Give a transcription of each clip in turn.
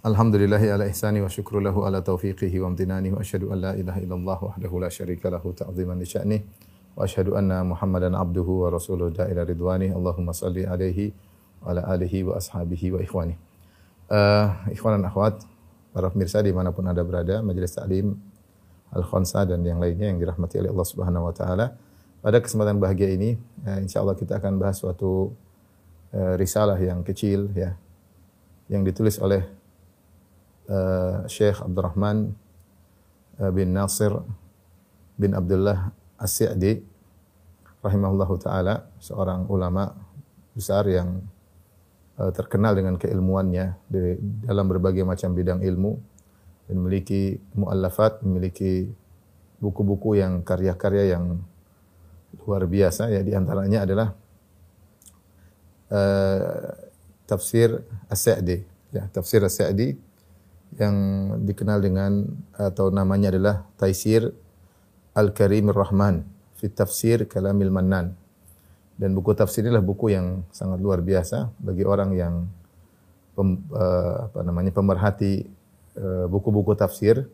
Alhamdulillahi ala ihsani wa syukru lahu ala taufiqihi wa amtinani wa asyhadu an la ilaha illallah wahdahu la syarika lahu ta'ziman li sya'ni wa asyhadu anna Muhammadan abduhu wa rasuluhu da'ila ridwani. Allahumma salli alaihi wa ala alihi wa ashabihi wa ikhwani. Uh, ikhwan dan akhwat, para pemirsa di mana pun anda berada, majelis taklim Al-Khansa dan yang lainnya yang dirahmati oleh Allah Subhanahu wa taala. Pada kesempatan bahagia ini, eh, insya Allah kita akan bahas suatu eh, risalah yang kecil ya, yang ditulis oleh eh, Syekh Abdurrahman eh, bin Nasir bin Abdullah As-Sa'di rahimahullahu taala, seorang ulama besar yang eh, terkenal dengan keilmuannya di dalam berbagai macam bidang ilmu dan memiliki muallafat, memiliki buku-buku yang karya-karya yang luar biasa. Ya di antaranya adalah uh, tafsir As-Sa'di ya tafsir As-Sa'di yang dikenal dengan atau namanya adalah Taisir Al-Karim Ar-Rahman fi Tafsir Kalamil Mannan. Dan buku tafsir inilah buku yang sangat luar biasa bagi orang yang pem, uh, apa namanya pemerhati uh, buku-buku tafsir.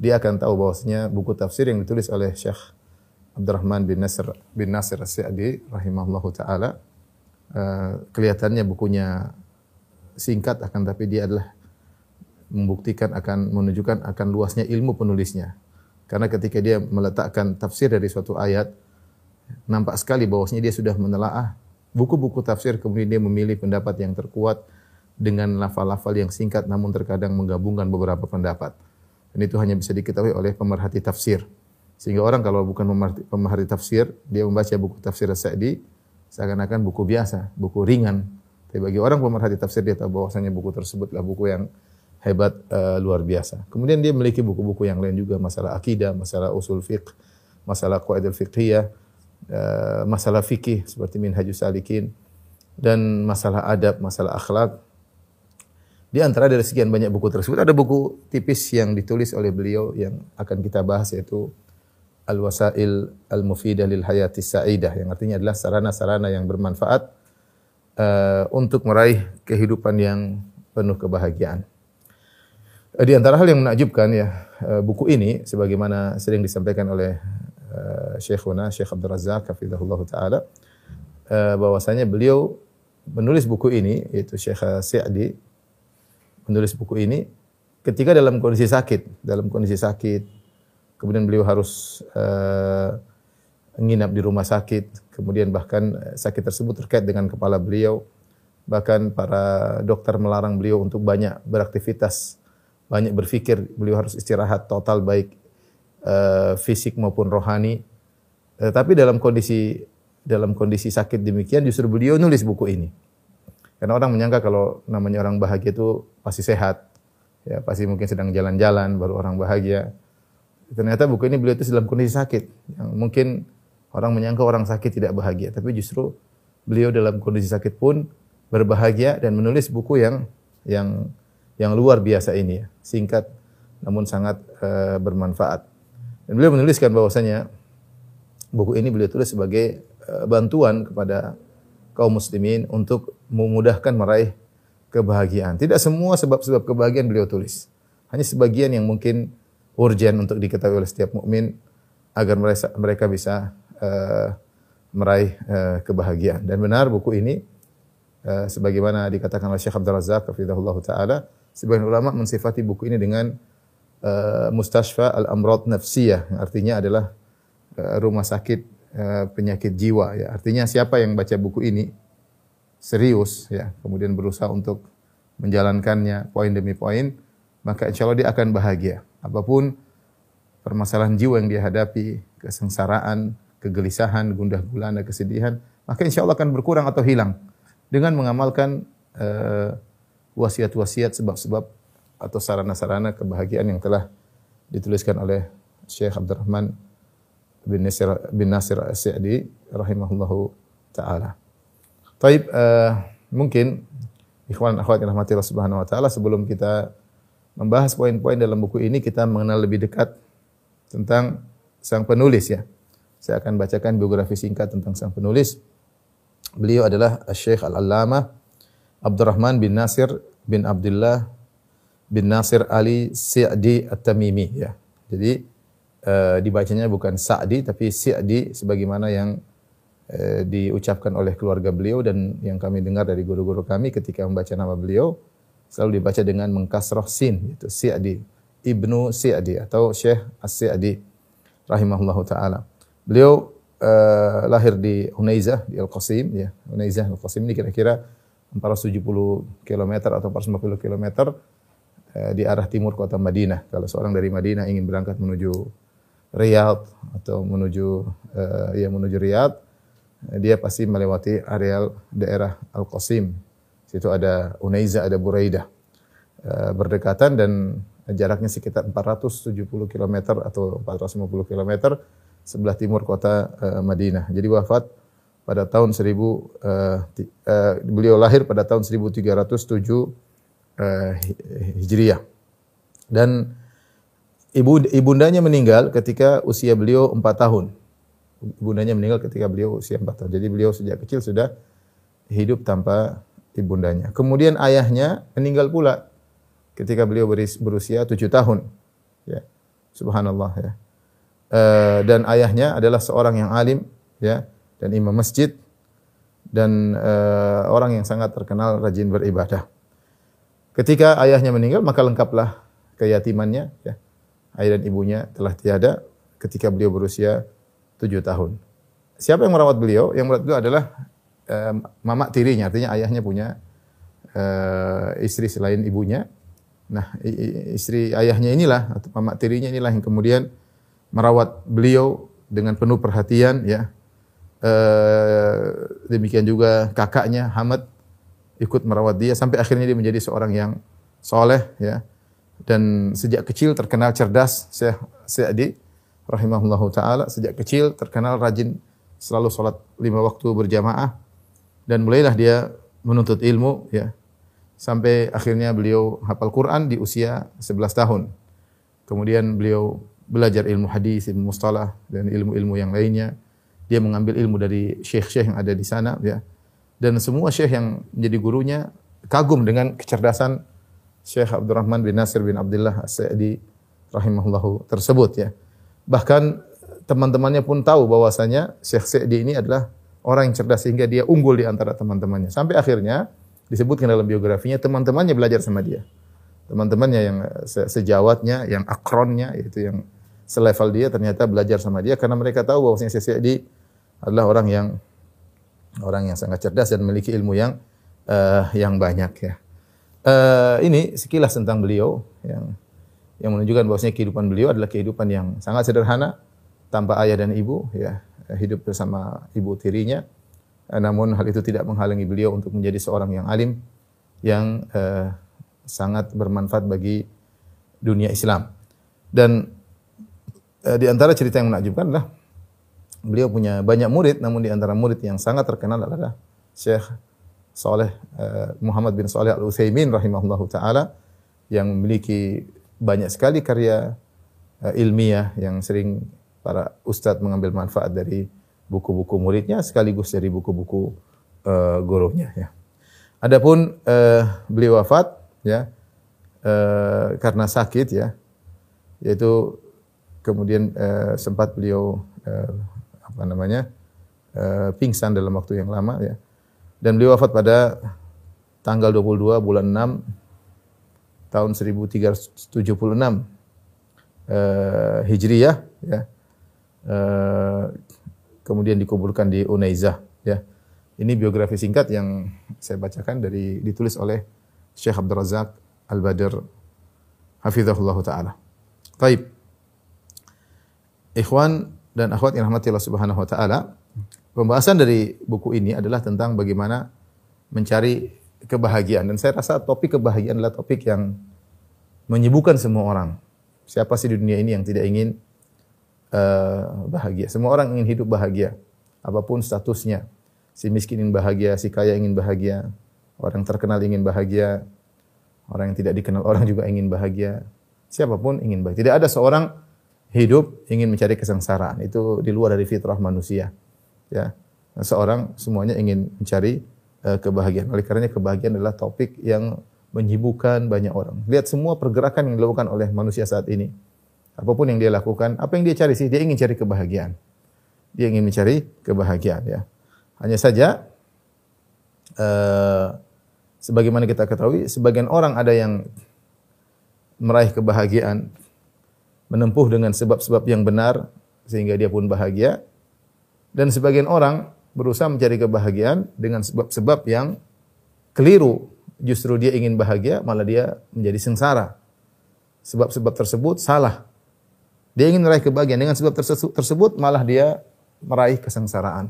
Dia akan tahu bahwasanya buku tafsir yang ditulis oleh Syekh Abdurrahman bin Nasir bin Nasir As-Sa'di rahimahullahu taala. Uh, kelihatannya bukunya singkat akan tapi dia adalah membuktikan akan menunjukkan akan luasnya ilmu penulisnya. Karena ketika dia meletakkan tafsir dari suatu ayat nampak sekali bahwasanya dia sudah menelaah buku-buku tafsir kemudian dia memilih pendapat yang terkuat dengan lafal-lafal yang singkat namun terkadang menggabungkan beberapa pendapat. Dan itu hanya bisa diketahui oleh pemerhati tafsir. Sehingga orang kalau bukan pemerhati, tafsir, dia membaca buku tafsir Sa'di seakan-akan buku biasa, buku ringan. Tapi bagi orang pemerhati tafsir dia tahu bahwasanya buku tersebutlah buku yang hebat uh, luar biasa. Kemudian dia memiliki buku-buku yang lain juga masalah akidah, masalah usul fiqh, masalah qaidul fiqhiyah, uh, masalah fikih seperti Minhajus Salikin dan masalah adab, masalah akhlak. Di antara dari sekian banyak buku tersebut ada buku tipis yang ditulis oleh beliau yang akan kita bahas yaitu Al-Wasail Al-Mufidah lil Hayati Sa'idah yang artinya adalah sarana-sarana yang bermanfaat uh, untuk meraih kehidupan yang penuh kebahagiaan. Di antara hal yang menakjubkan ya buku ini sebagaimana sering disampaikan oleh uh, Syekhuna Syekh Abdul Razak hafizahullah taala uh, bahwasanya beliau menulis buku ini yaitu Syekh Sa'di menulis buku ini ketika dalam kondisi sakit, dalam kondisi sakit. Kemudian beliau harus uh, menginap di rumah sakit, kemudian bahkan sakit tersebut terkait dengan kepala beliau, bahkan para dokter melarang beliau untuk banyak beraktivitas banyak berpikir, beliau harus istirahat total baik uh, fisik maupun rohani. Uh, tapi dalam kondisi dalam kondisi sakit demikian justru beliau nulis buku ini. Karena orang menyangka kalau namanya orang bahagia itu pasti sehat. Ya, pasti mungkin sedang jalan-jalan baru orang bahagia. Ternyata buku ini beliau itu dalam kondisi sakit. Yang mungkin orang menyangka orang sakit tidak bahagia, tapi justru beliau dalam kondisi sakit pun berbahagia dan menulis buku yang yang yang luar biasa ini singkat namun sangat uh, bermanfaat. Dan beliau menuliskan bahwasanya buku ini beliau tulis sebagai uh, bantuan kepada kaum muslimin untuk memudahkan meraih kebahagiaan. Tidak semua sebab-sebab kebahagiaan beliau tulis. Hanya sebagian yang mungkin urgen untuk diketahui oleh setiap mukmin agar mereka, mereka bisa uh, meraih uh, kebahagiaan. Dan benar buku ini uh, sebagaimana dikatakan oleh Syekh Abdul Razak taala sebagian ulama mensifati buku ini dengan uh, mustashfa al-amrad nafsiyah artinya adalah uh, rumah sakit uh, penyakit jiwa ya. Artinya siapa yang baca buku ini serius ya kemudian berusaha untuk menjalankannya poin demi poin maka insya Allah dia akan bahagia. Apa pun permasalahan jiwa yang dia hadapi kesengsaraan kegelisahan gundah gulana kesedihan maka insya Allah akan berkurang atau hilang dengan mengamalkan wasiat-wasiat sebab-sebab atau sarana-sarana kebahagiaan yang telah dituliskan oleh Syekh Abdurrahman bin Nasir bin Nasir As-Sa'di rahimahullahu taala. Taib uh, mungkin ikhwan akhwat yang rahmati Allah Subhanahu wa taala sebelum kita membahas poin-poin dalam buku ini kita mengenal lebih dekat tentang sang penulis ya. Saya akan bacakan biografi singkat tentang sang penulis. Beliau adalah Syekh Al-Allamah Abdurrahman bin Nasir bin Abdullah bin Nasir Ali Sa'di At-Tamimi ya. Jadi uh, dibacanya bukan Sa'di tapi Sa'di sebagaimana yang uh, diucapkan oleh keluarga beliau dan yang kami dengar dari guru-guru kami ketika membaca nama beliau selalu dibaca dengan mengkasroh sin itu Sa'di Ibnu Sa'di atau Syekh As-Sa'di rahimahullahu taala. Beliau uh, lahir di Hunaizah di Al-Qasim ya. Hunaizah Al-Qasim ini kira-kira 470 km atau 450 km uh, di arah timur kota Madinah. Kalau seorang dari Madinah ingin berangkat menuju Riyadh atau menuju uh, ya menuju Riyadh, dia pasti melewati areal daerah Al-Qasim. Situ ada Unaiza, ada Buraidah. Uh, berdekatan dan jaraknya sekitar 470 km atau 450 km sebelah timur kota uh, Madinah. Jadi wafat pada tahun 1000 uh, uh, beliau lahir pada tahun 1307 uh, Hijriah. Dan ibu ibundanya meninggal ketika usia beliau 4 tahun. Ibundanya meninggal ketika beliau usia 4 tahun. Jadi beliau sejak kecil sudah hidup tanpa ibundanya. Kemudian ayahnya meninggal pula ketika beliau berusia 7 tahun. Ya. Subhanallah ya. Eh, dan ayahnya adalah seorang yang alim ya dan imam masjid dan uh, orang yang sangat terkenal rajin beribadah. Ketika ayahnya meninggal maka lengkaplah keyatimannya ya. Ayah dan ibunya telah tiada ketika beliau berusia tujuh tahun. Siapa yang merawat beliau? Yang merawat beliau adalah uh, mama tirinya, artinya ayahnya punya uh, istri selain ibunya. Nah, istri ayahnya inilah atau mama tirinya inilah yang kemudian merawat beliau dengan penuh perhatian ya. E, demikian juga kakaknya Hamad ikut merawat dia sampai akhirnya dia menjadi seorang yang soleh ya. Dan sejak kecil terkenal cerdas Syekh Sa'di rahimahullahu taala. Sejak kecil terkenal rajin selalu sholat lima waktu berjamaah. Dan mulailah dia menuntut ilmu ya. Sampai akhirnya beliau hafal Quran di usia 11 tahun. Kemudian beliau belajar ilmu hadis, ilmu mustalah dan ilmu-ilmu yang lainnya. Dia mengambil ilmu dari syekh-syekh yang ada di sana ya. Dan semua syekh yang menjadi gurunya kagum dengan kecerdasan Syekh Abdurrahman bin Nasir bin Abdullah As-Sa'di rahimahullahu tersebut ya. Bahkan teman-temannya pun tahu bahwasanya Syekh Sa'di ini adalah orang yang cerdas sehingga dia unggul di antara teman-temannya. Sampai akhirnya disebutkan dalam biografinya teman-temannya belajar sama dia. Teman-temannya yang sejawatnya, yang akronnya, yaitu yang selevel dia ternyata belajar sama dia karena mereka tahu bahwasanya Syekh Sa'di adalah orang yang orang yang sangat cerdas dan memiliki ilmu yang uh, yang banyak ya. Uh, ini sekilas tentang beliau yang yang menunjukkan bahwasanya kehidupan beliau adalah kehidupan yang sangat sederhana tanpa ayah dan ibu ya hidup bersama ibu tirinya uh, namun hal itu tidak menghalangi beliau untuk menjadi seorang yang alim yang uh, sangat bermanfaat bagi dunia Islam dan Eh, di antara cerita yang menakjubkan adalah beliau punya banyak murid, namun di antara murid yang sangat terkenal adalah Syekh Saleh uh, Muhammad bin Saleh Al Utsaimin rahimahullahu taala yang memiliki banyak sekali karya uh, ilmiah yang sering para ustadz mengambil manfaat dari buku-buku muridnya sekaligus dari buku-buku uh, gurunya ya. Adapun uh, beliau wafat ya uh, karena sakit ya yaitu kemudian uh, sempat beliau uh, apa namanya uh, pingsan dalam waktu yang lama ya dan beliau wafat pada tanggal 22 bulan 6 tahun 1376 uh, Hijriyah ya uh, kemudian dikuburkan di Unaizah ya ini biografi singkat yang saya bacakan dari ditulis oleh Syekh Abdul Razak Al-Badr hafizahullah taala. Baik. Ikhwan dan akhwat yang rahmati Allah Subhanahu wa taala, pembahasan dari buku ini adalah tentang bagaimana mencari kebahagiaan dan saya rasa topik kebahagiaan adalah topik yang menyibukkan semua orang. Siapa sih di dunia ini yang tidak ingin uh, bahagia. Semua orang ingin hidup bahagia, apa pun statusnya. Si miskin ingin bahagia, si kaya ingin bahagia, orang terkenal ingin bahagia, orang yang tidak dikenal orang juga ingin bahagia. Siapa pun ingin bahagia. Tidak ada seorang hidup ingin mencari kesengsaraan. Itu di luar dari fitrah manusia. Ya. Seorang semuanya ingin mencari uh, kebahagiaan. Oleh karenanya kebahagiaan adalah topik yang menyibukkan banyak orang. Lihat semua pergerakan yang dilakukan oleh manusia saat ini. Apa pun yang dia lakukan, apa yang dia cari sih? Dia ingin cari kebahagiaan. Dia ingin mencari kebahagiaan ya. Hanya saja uh, sebagaimana kita ketahui, sebagian orang ada yang meraih kebahagiaan menempuh dengan sebab-sebab yang benar sehingga dia pun bahagia dan sebagian orang berusaha mencari kebahagiaan dengan sebab-sebab yang keliru justru dia ingin bahagia, malah dia menjadi sengsara. Sebab-sebab tersebut salah. Dia ingin meraih kebahagiaan dengan sebab tersebut, malah dia meraih kesengsaraan.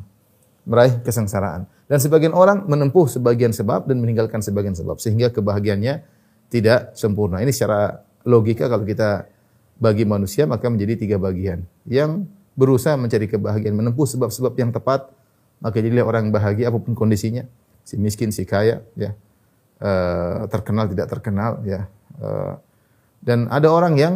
Meraih kesengsaraan. Dan sebagian orang menempuh sebagian sebab dan meninggalkan sebagian sebab. Sehingga kebahagiaannya tidak sempurna. Ini secara logika kalau kita bagi manusia maka menjadi tiga bagian. Yang berusaha mencari kebahagiaan, menempuh sebab-sebab yang tepat, maka jadilah orang bahagia apa pun kondisinya. Si miskin, si kaya, ya uh, terkenal tidak terkenal ya. Uh, dan ada orang yang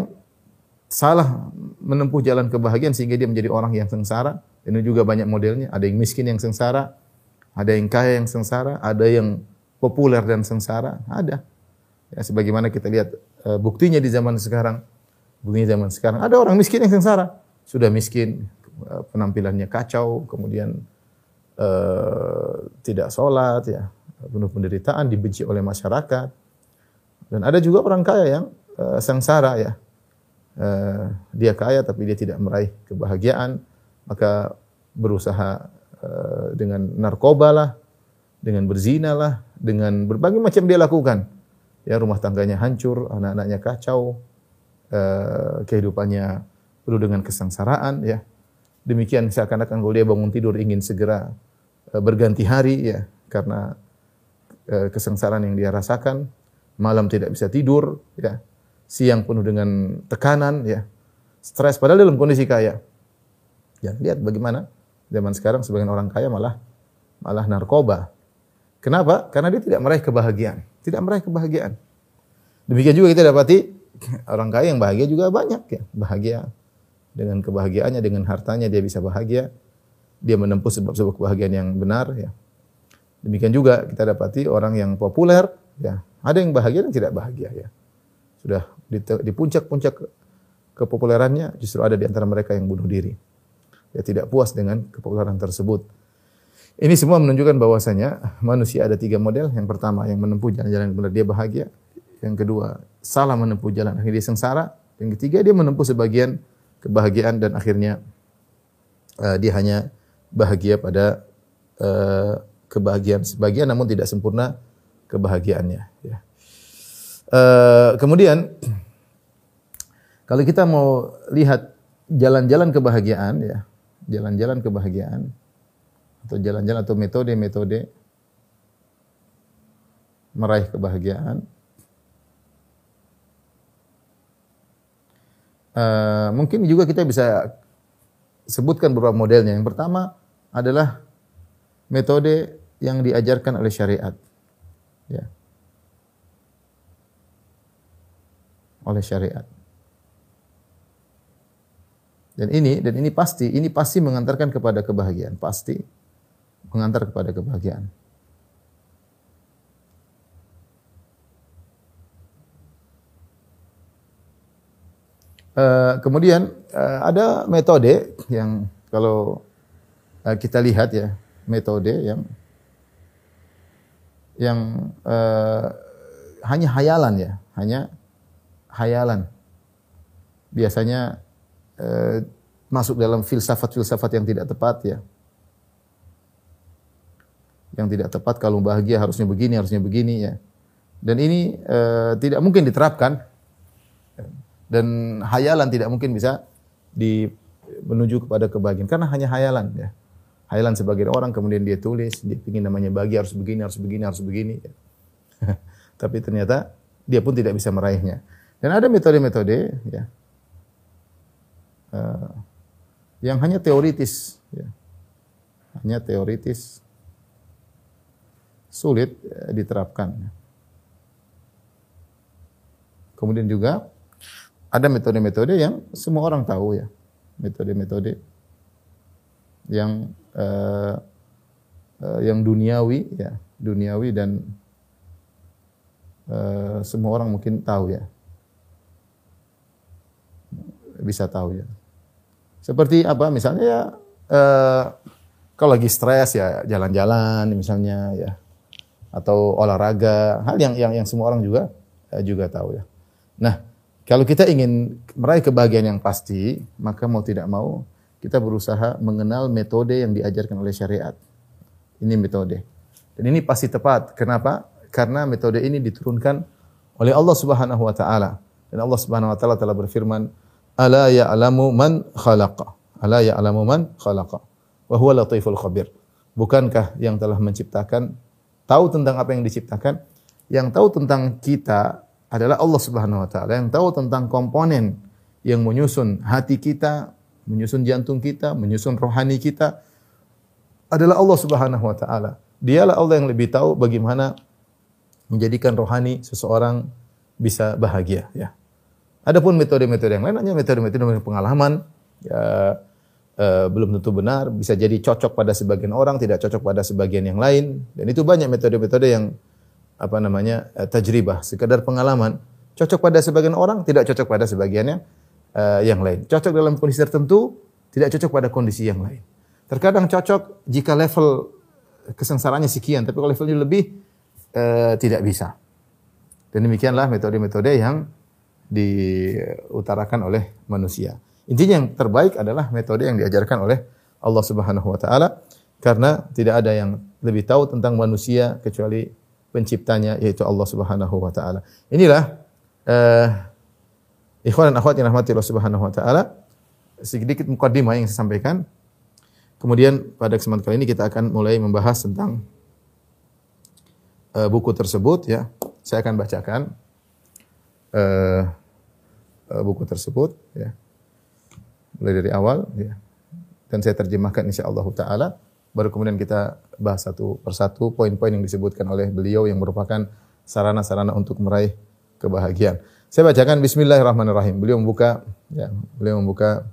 salah menempuh jalan kebahagiaan sehingga dia menjadi orang yang sengsara. Ini juga banyak modelnya. Ada yang miskin yang sengsara, ada yang kaya yang sengsara, ada yang populer dan sengsara, ada. Ya, sebagaimana kita lihat uh, buktinya di zaman sekarang. Buktinya zaman sekarang ada orang miskin yang sengsara. Sudah miskin, penampilannya kacau, kemudian uh, tidak sholat, ya, penuh penderitaan, dibenci oleh masyarakat. Dan ada juga orang kaya yang uh, sengsara ya. Uh, dia kaya tapi dia tidak meraih kebahagiaan, maka berusaha uh, dengan narkoba lah, dengan berzina lah, dengan berbagai macam dia lakukan. Ya rumah tangganya hancur, anak-anaknya kacau, uh, kehidupannya penuh dengan kesengsaraan ya. Demikian seakan-akan kalau dia bangun tidur ingin segera uh, berganti hari ya karena Eh, kesengsaraan yang dia rasakan, malam tidak bisa tidur, ya, siang penuh dengan tekanan, ya, stres. Padahal dalam kondisi kaya. Ya, lihat bagaimana zaman sekarang sebagian orang kaya malah malah narkoba. Kenapa? Karena dia tidak meraih kebahagiaan, tidak meraih kebahagiaan. Demikian juga kita dapati orang kaya yang bahagia juga banyak ya, bahagia dengan kebahagiaannya, dengan hartanya dia bisa bahagia. Dia menempuh sebab-sebab kebahagiaan yang benar ya. Demikian juga kita dapati orang yang populer, ya ada yang bahagia dan tidak bahagia ya. Sudah di puncak-puncak kepopulerannya justru ada di antara mereka yang bunuh diri. Ya tidak puas dengan kepopuleran tersebut. Ini semua menunjukkan bahwasanya manusia ada tiga model. Yang pertama yang menempuh jalan-jalan benar dia bahagia. Yang kedua salah menempuh jalan akhirnya dia sengsara. Yang ketiga dia menempuh sebagian kebahagiaan dan akhirnya uh, dia hanya bahagia pada uh, kebahagiaan sebagian namun tidak sempurna kebahagiaannya ya. Uh, kemudian kalau kita mau lihat jalan-jalan kebahagiaan ya, jalan-jalan kebahagiaan atau jalan-jalan atau metode-metode meraih kebahagiaan. Uh, mungkin juga kita bisa sebutkan beberapa modelnya. Yang pertama adalah metode yang diajarkan oleh syariat. Ya. Oleh syariat. Dan ini dan ini pasti ini pasti mengantarkan kepada kebahagiaan, pasti mengantar kepada kebahagiaan. Uh, kemudian uh, ada metode yang kalau uh, kita lihat ya metode yang yang uh, hanya hayalan ya, hanya hayalan. Biasanya uh, masuk dalam filsafat-filsafat yang tidak tepat ya. Yang tidak tepat kalau bahagia harusnya begini, harusnya begini ya. Dan ini uh, tidak mungkin diterapkan dan hayalan tidak mungkin bisa di menuju kepada kebahagiaan. Karena hanya hayalan ya. Hayalan sebagai orang kemudian dia tulis dia ingin namanya bagi harus begini harus begini harus begini tapi ternyata dia pun tidak bisa meraihnya. Dan ada metode-metode ya. Uh, yang hanya teoritis, ya. hanya teoritis, sulit eh, diterapkan. Kemudian juga ada metode-metode yang semua orang tahu ya, metode-metode yang uh, uh, yang duniawi ya, duniawi dan uh, semua orang mungkin tahu ya, bisa tahu ya. Seperti apa? Misalnya ya uh, kalau lagi stres ya jalan-jalan misalnya ya. Atau olahraga, hal yang yang yang semua orang juga juga tahu ya. Nah, kalau kita ingin meraih kebahagiaan yang pasti, maka mau tidak mau kita berusaha mengenal metode yang diajarkan oleh syariat. Ini metode. Dan ini pasti tepat. Kenapa? Karena metode ini diturunkan oleh Allah Subhanahu wa taala. Dan Allah Subhanahu wa taala telah berfirman, "Ala ya'lamu man khalaqa." Ala ya'lamu man khalaqa. Wa huwa latiful khabir. Bukankah yang telah menciptakan tahu tentang apa yang diciptakan? Yang tahu tentang kita adalah Allah Subhanahu wa taala yang tahu tentang komponen yang menyusun hati kita, menyusun jantung kita, menyusun rohani kita adalah Allah Subhanahu wa taala. Dialah Allah yang lebih tahu bagaimana menjadikan rohani seseorang bisa bahagia ya. Adapun metode-metode yang lain hanya metode-metode pengalaman ya uh, belum tentu benar, bisa jadi cocok pada sebagian orang, tidak cocok pada sebagian yang lain dan itu banyak metode-metode yang apa namanya uh, tajribah, sekadar pengalaman, cocok pada sebagian orang, tidak cocok pada sebagiannya uh, yang lain. Cocok dalam kondisi tertentu, tidak cocok pada kondisi yang lain. Terkadang cocok jika level kesengsaraannya sekian, tapi kalau levelnya lebih uh, tidak bisa. Dan demikianlah metode-metode yang diutarakan oleh manusia. Intinya yang terbaik adalah metode yang diajarkan oleh Allah Subhanahu wa taala karena tidak ada yang lebih tahu tentang manusia kecuali penciptanya yaitu Allah Subhanahu wa taala. Inilah uh, ikhwan dan akhwat yang rahmati Allah Subhanahu wa taala sedikit mukadimah yang saya sampaikan. Kemudian pada kesempatan kali ini kita akan mulai membahas tentang uh, buku tersebut ya. Saya akan bacakan uh, uh, buku tersebut ya. Mulai dari awal ya. Dan saya terjemahkan insyaallah taala baru kemudian kita bahas satu persatu poin-poin yang disebutkan oleh beliau yang merupakan sarana-sarana untuk meraih kebahagiaan. Saya bacakan Bismillahirrahmanirrahim. Beliau membuka, ya, beliau membuka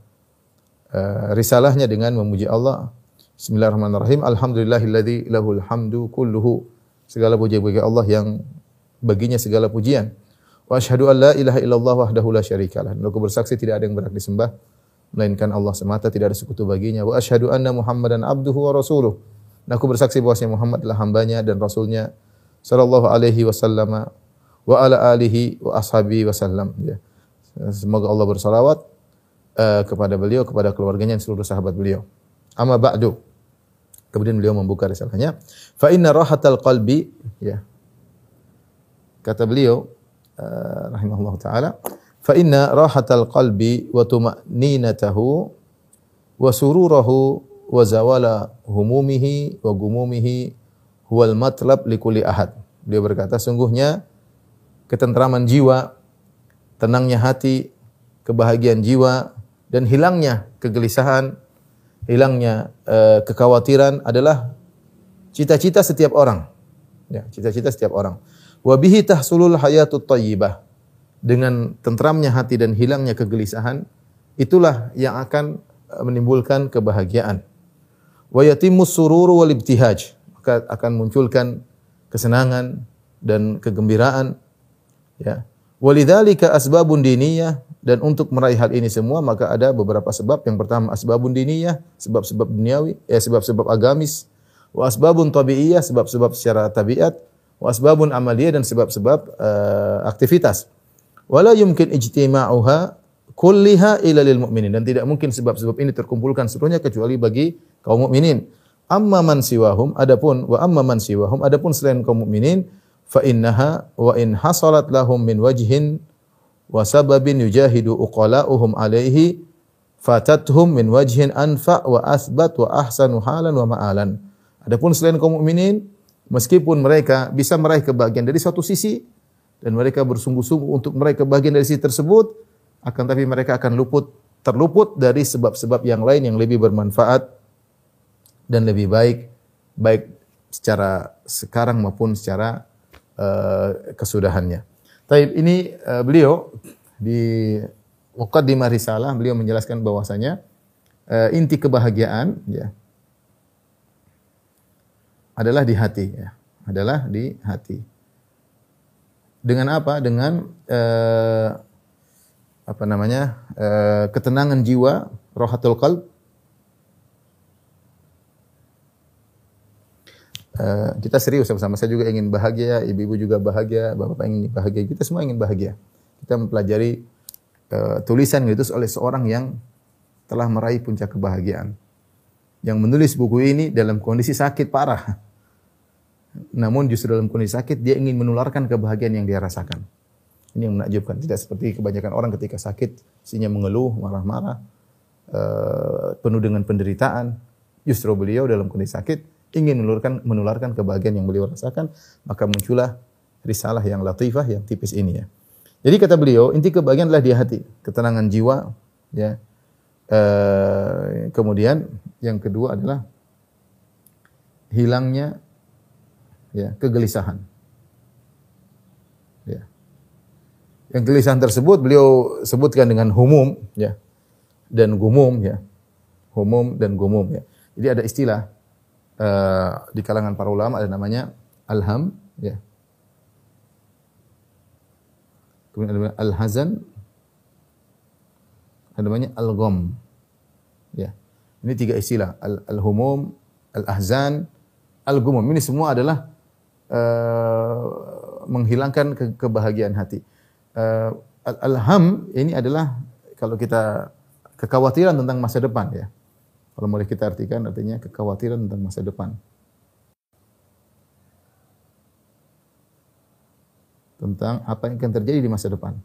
uh, risalahnya dengan memuji Allah. Bismillahirrahmanirrahim. Alhamdulillahilladzi lahul hamdu kulluhu. Segala puji bagi Allah yang baginya segala pujian. Wa asyhadu an la ilaha illallah wahdahu la syarikalah. Aku bersaksi tidak ada yang berhak disembah melainkan Allah semata tidak ada sekutu baginya. Wa asyhadu anna muhammadan abduhu wa rasuluh. Dan aku bersaksi bahwasanya Muhammad adalah hambanya dan rasulnya sallallahu alaihi wasallam wa ala alihi wa ashabi wasallam. Ya. Semoga Allah bersalawat uh, kepada beliau kepada keluarganya dan seluruh sahabat beliau. Amma ba'du. Kemudian beliau membuka risalahnya. Fa inna rahatal qalbi ya. Kata beliau uh, rahimahullah taala fa inna rahatal qalbi wa tuma'ninatahu wa sururahu wa zawala humumihi wa gumumihi huwal matlab likulli ahad. Dia berkata sungguhnya ketentraman jiwa, tenangnya hati, kebahagiaan jiwa dan hilangnya kegelisahan, hilangnya uh, kekhawatiran adalah cita-cita setiap orang. Ya, cita-cita setiap orang. Wa bihi tahsulul hayatut thayyibah dengan tentramnya hati dan hilangnya kegelisahan, itulah yang akan eh, menimbulkan kebahagiaan. Wa yatimmu sururu wal ibtihaj, maka akan munculkan kesenangan dan kegembiraan. Ya. Walidzalika asbabun diniyah dan untuk meraih hal ini semua maka ada beberapa sebab. Yang pertama asbabun diniyah, sebab-sebab duniawi, ya sebab-sebab agamis. Wa asbabun tabiiyah, sebab-sebab secara tabiat. Wa asbabun amaliyah dan sebab-sebab uh, aktivitas wala yumkin ijtima'uha kulliha ila lil mu'minin dan tidak mungkin sebab-sebab ini terkumpulkan seluruhnya kecuali bagi kaum mukminin. Amma man siwahum adapun wa amma man siwahum adapun selain kaum mukminin fa innaha wa in hasalat lahum min wajhin wa sababin yujahidu uqala'uhum alaihi fatathum min wajhin anfa wa asbat wa ahsanu halan wa ma'alan. Adapun selain kaum mukminin meskipun mereka bisa meraih kebahagiaan dari suatu sisi dan mereka bersungguh-sungguh untuk meraih kebahagiaan dari sisi tersebut akan tapi mereka akan luput terluput dari sebab-sebab yang lain yang lebih bermanfaat dan lebih baik baik secara sekarang maupun secara uh, kesudahannya. Tapi ini uh, beliau di Muqaddimah Risalah beliau menjelaskan bahwasanya uh, inti kebahagiaan ya adalah di hati ya, adalah di hati. Dengan apa? Dengan uh, apa namanya? Uh, ketenangan jiwa, rohatul qalb. Uh, kita serius sama-sama. Saya juga ingin bahagia, ibu-ibu juga bahagia, bapak-bapak ingin bahagia. Kita semua ingin bahagia. Kita mempelajari uh, tulisan itu oleh seorang yang telah meraih puncak kebahagiaan. Yang menulis buku ini dalam kondisi sakit parah. Namun justru dalam kondisi sakit dia ingin menularkan kebahagiaan yang dia rasakan. Ini yang menakjubkan. Tidak seperti kebanyakan orang ketika sakit, isinya mengeluh, marah-marah, uh, penuh dengan penderitaan. Justru beliau dalam kondisi sakit ingin menularkan menularkan kebahagiaan yang beliau rasakan, maka muncullah risalah yang latifah yang tipis ini ya. Jadi kata beliau, inti kebahagiaan adalah di hati, ketenangan jiwa, ya. Uh, kemudian yang kedua adalah hilangnya ya, kegelisahan. Ya. Yang kegelisahan tersebut beliau sebutkan dengan humum ya dan gumum ya. Humum dan gumum ya. Jadi ada istilah uh, di kalangan para ulama ada namanya alham ya. Kemudian ada al-hazan ada namanya al-gham. Ya. Ini tiga istilah, al-humum, al-ahzan, al-gumum. Ini semua adalah uh, menghilangkan ke kebahagiaan hati. Uh, Alham ini adalah kalau kita kekhawatiran tentang masa depan ya. Kalau boleh kita artikan artinya kekhawatiran tentang masa depan. Tentang apa yang akan terjadi di masa depan.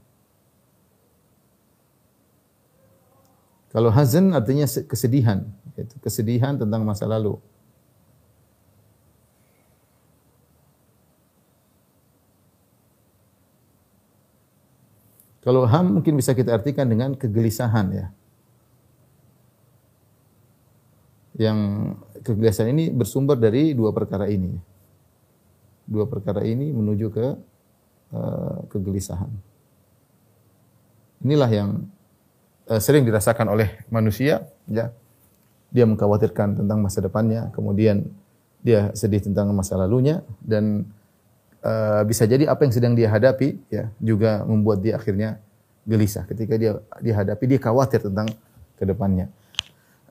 Kalau hazan artinya kesedihan, yaitu kesedihan tentang masa lalu. Kalau ham mungkin bisa kita artikan dengan kegelisahan ya. Yang kegelisahan ini bersumber dari dua perkara ini. Dua perkara ini menuju ke uh, kegelisahan. Inilah yang uh, sering dirasakan oleh manusia ya. Dia mengkhawatirkan tentang masa depannya, kemudian dia sedih tentang masa lalunya dan uh, bisa jadi apa yang sedang dia hadapi ya juga membuat dia akhirnya gelisah ketika dia dihadapi dia khawatir tentang ke depannya.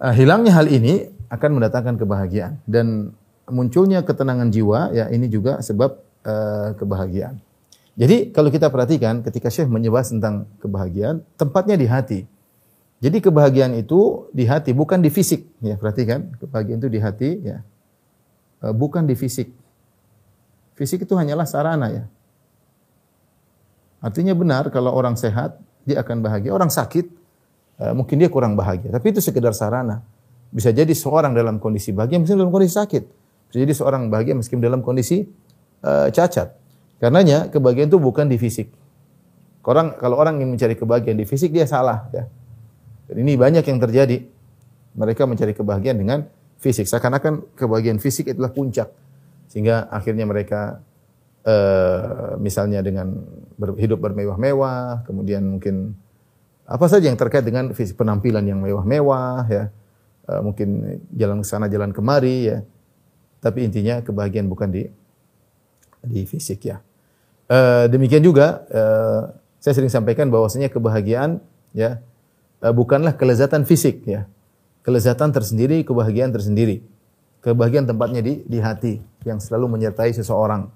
Uh, hilangnya hal ini akan mendatangkan kebahagiaan dan munculnya ketenangan jiwa ya ini juga sebab uh, kebahagiaan. Jadi kalau kita perhatikan ketika Syekh menyebut tentang kebahagiaan, tempatnya di hati. Jadi kebahagiaan itu di hati, bukan di fisik. Ya, perhatikan, kebahagiaan itu di hati, ya, bukan di fisik. Fisik itu hanyalah sarana ya. Artinya benar kalau orang sehat dia akan bahagia, orang sakit uh, mungkin dia kurang bahagia. Tapi itu sekedar sarana. Bisa jadi seorang dalam kondisi bahagia meskipun dalam kondisi sakit. Bisa jadi seorang bahagia meskipun dalam kondisi uh, cacat. Karenanya kebahagiaan itu bukan di fisik. Orang kalau orang ingin mencari kebahagiaan di fisik dia salah ya. Dan ini banyak yang terjadi. Mereka mencari kebahagiaan dengan fisik. Seakan-akan kebahagiaan fisik itulah puncak sehingga akhirnya mereka uh, misalnya dengan hidup bermewah-mewah, kemudian mungkin apa saja yang terkait dengan penampilan yang mewah-mewah ya. Uh, mungkin jalan ke sana jalan kemari ya. Tapi intinya kebahagiaan bukan di di fisik ya. Uh, demikian juga uh, saya sering sampaikan bahwasanya kebahagiaan ya bukanlah kelezatan fisik ya. Kelezatan tersendiri, kebahagiaan tersendiri. Kebahagiaan tempatnya di di hati yang selalu menyertai seseorang.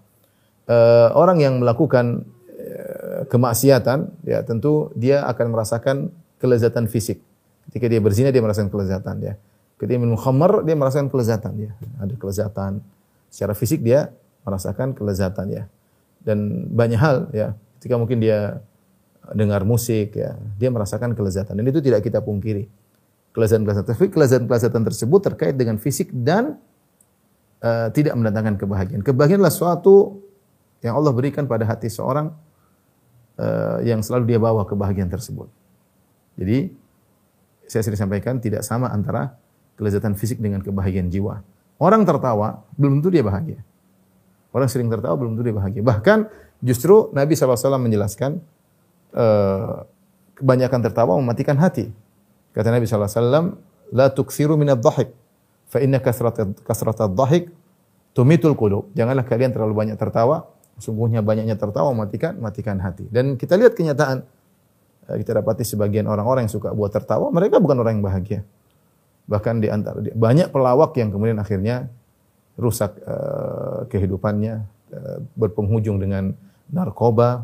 Uh, orang yang melakukan uh, kemaksiatan, ya tentu dia akan merasakan kelezatan fisik. Ketika dia berzina dia merasakan kelezatan ya. Ketika minum khamar dia merasakan kelezatan ya. Ada kelezatan. Secara fisik dia merasakan kelezatan ya. Dan banyak hal ya. Ketika mungkin dia dengar musik ya, dia merasakan kelezatan. Dan itu tidak kita pungkiri kelezatan-kelezatan. Tapi kelezatan-kelezatan tersebut terkait dengan fisik dan uh, tidak mendatangkan kebahagiaan. Kebahagiaan adalah suatu yang Allah berikan pada hati seorang uh, yang selalu dia bawa kebahagiaan tersebut. Jadi saya sering sampaikan tidak sama antara kelezatan fisik dengan kebahagiaan jiwa. Orang tertawa belum tentu dia bahagia. Orang sering tertawa belum tentu dia bahagia. Bahkan justru Nabi SAW menjelaskan uh, kebanyakan tertawa mematikan hati. Kata Nabi SAW, La tuksiru minad dhahik, fa inna kasrat dhahik tumitul qulub. Janganlah kalian terlalu banyak tertawa, sungguhnya banyaknya tertawa mematikan matikan hati. Dan kita lihat kenyataan eh, kita dapati sebagian orang-orang yang suka buat tertawa, mereka bukan orang yang bahagia. Bahkan di antara banyak pelawak yang kemudian akhirnya rusak uh, kehidupannya, uh, berpenghujung dengan narkoba,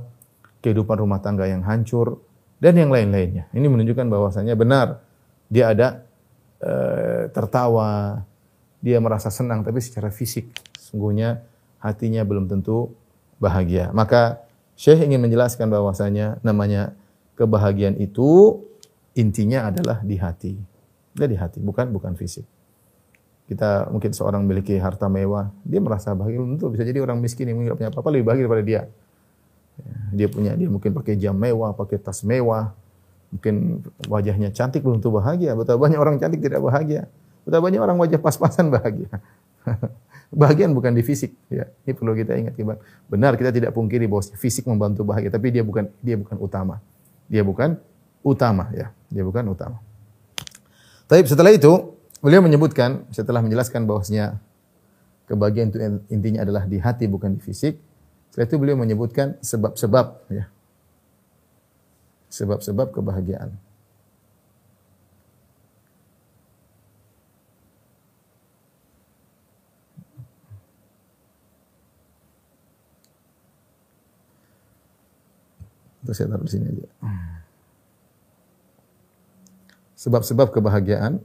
kehidupan rumah tangga yang hancur dan yang lain-lainnya. Ini menunjukkan bahwasanya benar dia ada tertawa, dia merasa senang tapi secara fisik sungguhnya hatinya belum tentu bahagia. Maka Syekh ingin menjelaskan bahwasanya namanya kebahagiaan itu intinya adalah di hati. Dia di hati, bukan bukan fisik. Kita mungkin seorang memiliki harta mewah, dia merasa bahagia tentu bisa jadi orang miskin yang tidak punya apa-apa lebih bahagia daripada dia. Ya, dia punya dia mungkin pakai jam mewah, pakai tas mewah, mungkin wajahnya cantik belum tentu bahagia. Betapa banyak orang cantik tidak bahagia. Betapa banyak orang wajah pas-pasan bahagia. Bahagian bukan di fisik, ya. Ini perlu kita ingat, Benar kita tidak pungkiri bahwa fisik membantu bahagia, tapi dia bukan dia bukan utama. Dia bukan utama, ya. Dia bukan utama. Tapi setelah itu beliau menyebutkan setelah menjelaskan bahwasanya kebahagiaan itu intinya adalah di hati bukan di fisik. Setelah itu beliau menyebutkan sebab-sebab ya. Sebab-sebab kebahagiaan. Itu saya taruh di sini aja. Sebab-sebab kebahagiaan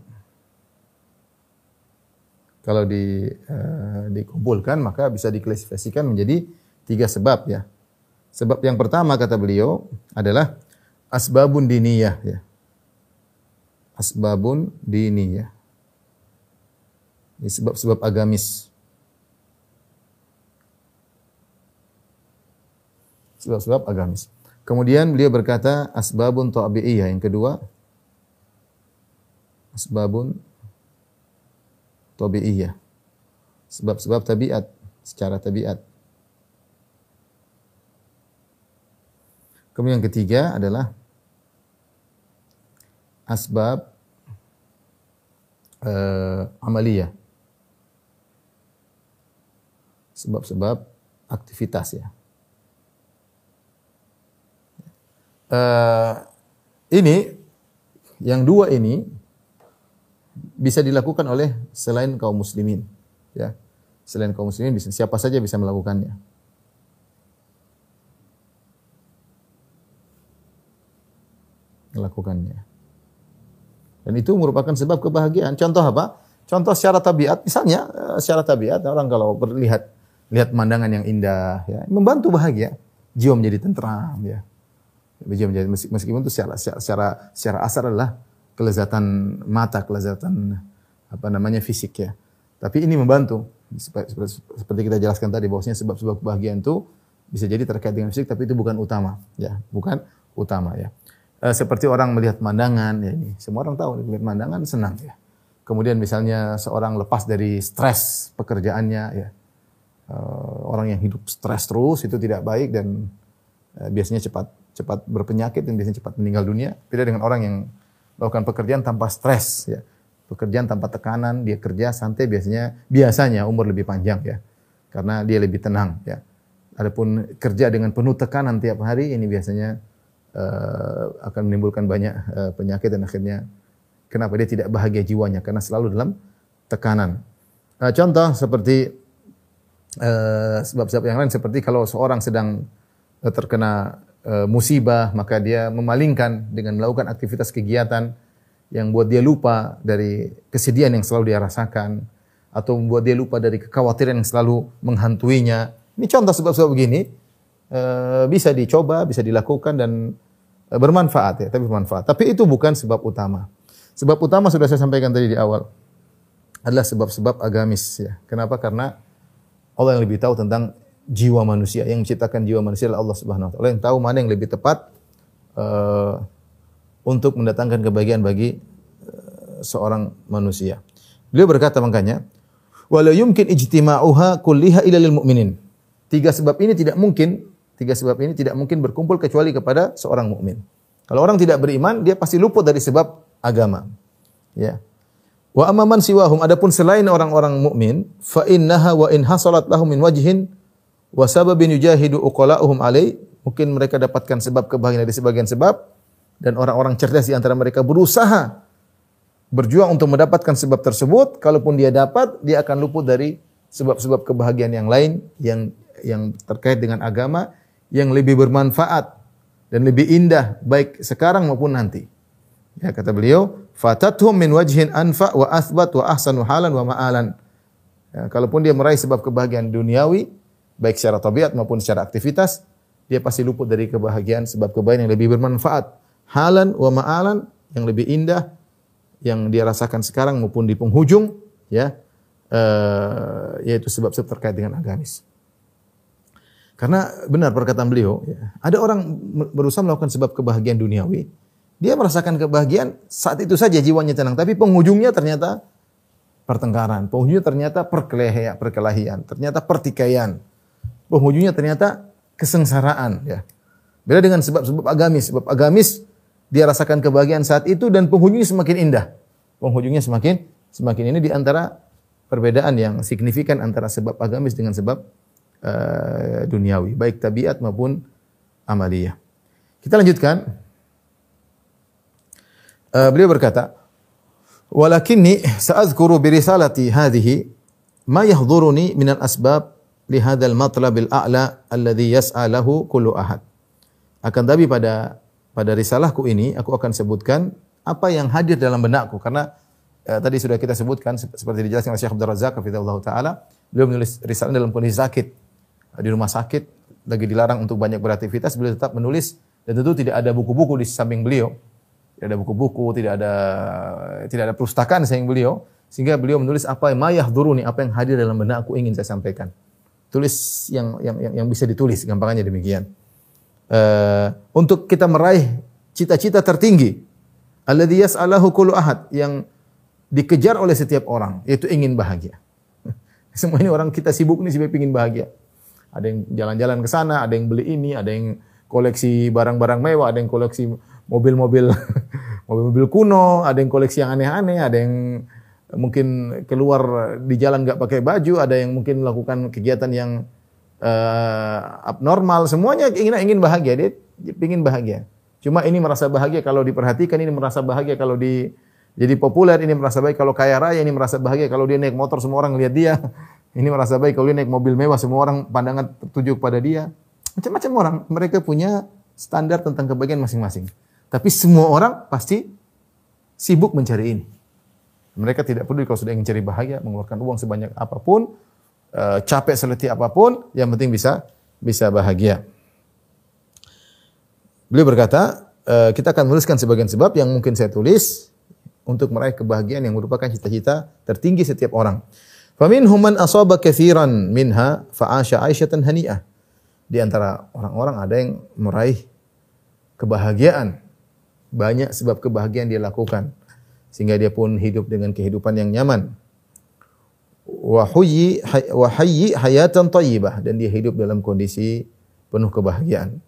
kalau di, uh, dikumpulkan maka bisa diklasifikasikan menjadi tiga sebab ya. Sebab yang pertama kata beliau adalah asbabun diniyah ya. Asbabun diniyah. Ini sebab-sebab agamis. Sebab-sebab agamis. Kemudian beliau berkata asbabun tabi'iyah. Yang kedua, asbabun tabi'iyah. Sebab-sebab tabiat, secara tabiat. Kemudian yang ketiga adalah asbab uh, amaliyah. Sebab-sebab aktivitas ya. uh, ini yang dua ini bisa dilakukan oleh selain kaum muslimin ya selain kaum muslimin bisa siapa saja bisa melakukannya melakukannya. Dan itu merupakan sebab kebahagiaan. Contoh apa? Contoh secara tabiat. Misalnya eh, secara tabiat orang kalau berlihat lihat pemandangan yang indah ya membantu bahagia. Jiwa menjadi tentram ya. Biji menjadi meskipun itu secara secara secara asar adalah kelezatan mata, kelezatan apa namanya fisik ya. Tapi ini membantu. Seperti kita jelaskan tadi bahwasanya sebab-sebab kebahagiaan itu bisa jadi terkait dengan fisik tapi itu bukan utama ya, bukan utama ya. E, seperti orang melihat pemandangan ya ini, semua orang tahu melihat pemandangan senang ya. Kemudian misalnya seorang lepas dari stres pekerjaannya ya. E, orang yang hidup stres terus itu tidak baik dan e, biasanya cepat cepat berpenyakit dan biasanya cepat meninggal dunia. Beda dengan orang yang melakukan pekerjaan tanpa stres ya. Pekerjaan tanpa tekanan, dia kerja santai biasanya biasanya umur lebih panjang ya. Karena dia lebih tenang ya. Adapun kerja dengan penuh tekanan tiap hari ini biasanya uh, akan menimbulkan banyak uh, penyakit dan akhirnya kenapa dia tidak bahagia jiwanya karena selalu dalam tekanan. Uh, contoh seperti sebab-sebab uh, yang lain seperti kalau seorang sedang terkena Eh, musibah, maka dia memalingkan dengan melakukan aktivitas kegiatan yang buat dia lupa dari kesedihan yang selalu dia rasakan atau membuat dia lupa dari kekhawatiran yang selalu menghantuinya. Ini contoh sebab-sebab begini uh, bisa dicoba, bisa dilakukan dan uh, bermanfaat ya, tapi bermanfaat. Tapi itu bukan sebab utama. Sebab utama sudah saya sampaikan tadi di awal adalah sebab-sebab agamis ya. Kenapa? Karena Allah yang lebih tahu tentang jiwa manusia yang menciptakan jiwa manusia adalah Allah Subhanahu wa taala yang tahu mana yang lebih tepat uh, untuk mendatangkan kebahagiaan bagi seorang manusia. Beliau berkata makanya, "Wala yumkin ijtima'uha kulliha ila lil mu'minin." Tiga sebab ini tidak mungkin, tiga sebab ini tidak mungkin berkumpul kecuali kepada seorang mukmin. Kalau orang tidak beriman, dia pasti luput dari sebab agama. Ya. Wa amman siwahum adapun selain orang-orang mukmin, fa innaha wa in hasalat lahum min wajhin wa sababin yujahidu uqala'uhum alai, mungkin mereka dapatkan sebab kebahagiaan dari sebagian sebab dan orang-orang cerdas di antara mereka berusaha berjuang untuk mendapatkan sebab tersebut, kalaupun dia dapat, dia akan luput dari sebab-sebab kebahagiaan yang lain yang yang terkait dengan agama yang lebih bermanfaat dan lebih indah baik sekarang maupun nanti. Ya kata beliau, fatathum min wajhin anfa wa athbat wa ahsanu halan wa ma'alan. Ya, kalaupun dia meraih sebab kebahagiaan duniawi, baik secara tabiat maupun secara aktivitas, dia pasti luput dari kebahagiaan sebab kebahagiaan yang lebih bermanfaat. Halan wa ma'alan yang lebih indah yang dia rasakan sekarang maupun di penghujung, ya, uh, yaitu sebab-sebab terkait dengan agamis. Karena benar perkataan beliau, ya, ada orang berusaha melakukan sebab kebahagiaan duniawi, dia merasakan kebahagiaan saat itu saja jiwanya tenang, tapi penghujungnya ternyata pertengkaran, penghujungnya ternyata perkelahian, perkelahian, ternyata pertikaian. Penghujungnya ternyata kesengsaraan ya. Beda dengan sebab-sebab agamis, sebab agamis dia rasakan kebahagiaan saat itu dan penghujungnya semakin indah. Penghujungnya semakin semakin ini di antara perbedaan yang signifikan antara sebab agamis dengan sebab uh, duniawi, baik tabiat maupun amaliyah. Kita lanjutkan. Uh, beliau berkata, "Walakinni sa'adhkuru bi risalati hadhihi ma yahduruni min al-asbab li hadzal matlab al-a'la alladhi yas'a kullu ahad." Akan tapi pada pada risalahku ini aku akan sebutkan apa yang hadir dalam benakku karena uh, tadi sudah kita sebutkan seperti dijelaskan oleh Syekh Abdul Razak hafizahullah taala beliau menulis risalah dalam kondisi sakit di rumah sakit lagi dilarang untuk banyak beraktivitas beliau tetap menulis dan tentu tidak ada buku-buku di samping beliau tidak ada buku-buku, tidak ada tidak ada perpustakaan sayang beliau, sehingga beliau menulis apa yang mayah duruni, apa yang hadir dalam benak aku ingin saya sampaikan. Tulis yang yang yang, yang bisa ditulis, gampangnya demikian. Uh, untuk kita meraih cita-cita tertinggi, alladhi yas'alahu kullu ahad yang dikejar oleh setiap orang, yaitu ingin bahagia. Semua ini orang kita sibuk nih sibuk ingin bahagia. Ada yang jalan-jalan ke sana, ada yang beli ini, ada yang koleksi barang-barang mewah, ada yang koleksi mobil-mobil mobil-mobil kuno, ada yang koleksi yang aneh-aneh, ada yang mungkin keluar di jalan nggak pakai baju, ada yang mungkin melakukan kegiatan yang uh, abnormal, semuanya ingin ingin bahagia, dia ingin bahagia. Cuma ini merasa bahagia kalau diperhatikan, ini merasa bahagia kalau di jadi populer, ini merasa baik kalau kaya raya, ini merasa bahagia kalau dia naik motor semua orang lihat dia. Ini merasa baik kalau dia naik mobil mewah semua orang pandangan tertuju kepada dia. Macam-macam orang, mereka punya standar tentang kebahagiaan masing-masing. Tapi semua orang pasti sibuk mencari ini. Mereka tidak peduli kalau sudah ingin cari bahagia, mengeluarkan uang sebanyak apa pun, uh, capek seletih apa pun, yang penting bisa bisa bahagia. Beliau berkata, uh, kita akan menuliskan sebagian sebab yang mungkin saya tulis untuk meraih kebahagiaan yang merupakan cita-cita tertinggi setiap orang. Faminhum man asaba katsiran minha fa'asha aisyatan hani'ah. Di antara orang-orang ada yang meraih kebahagiaan banyak sebab kebahagiaan dia lakukan sehingga dia pun hidup dengan kehidupan yang nyaman. Wa wa hayyi thayyibah dan dia hidup dalam kondisi penuh kebahagiaan.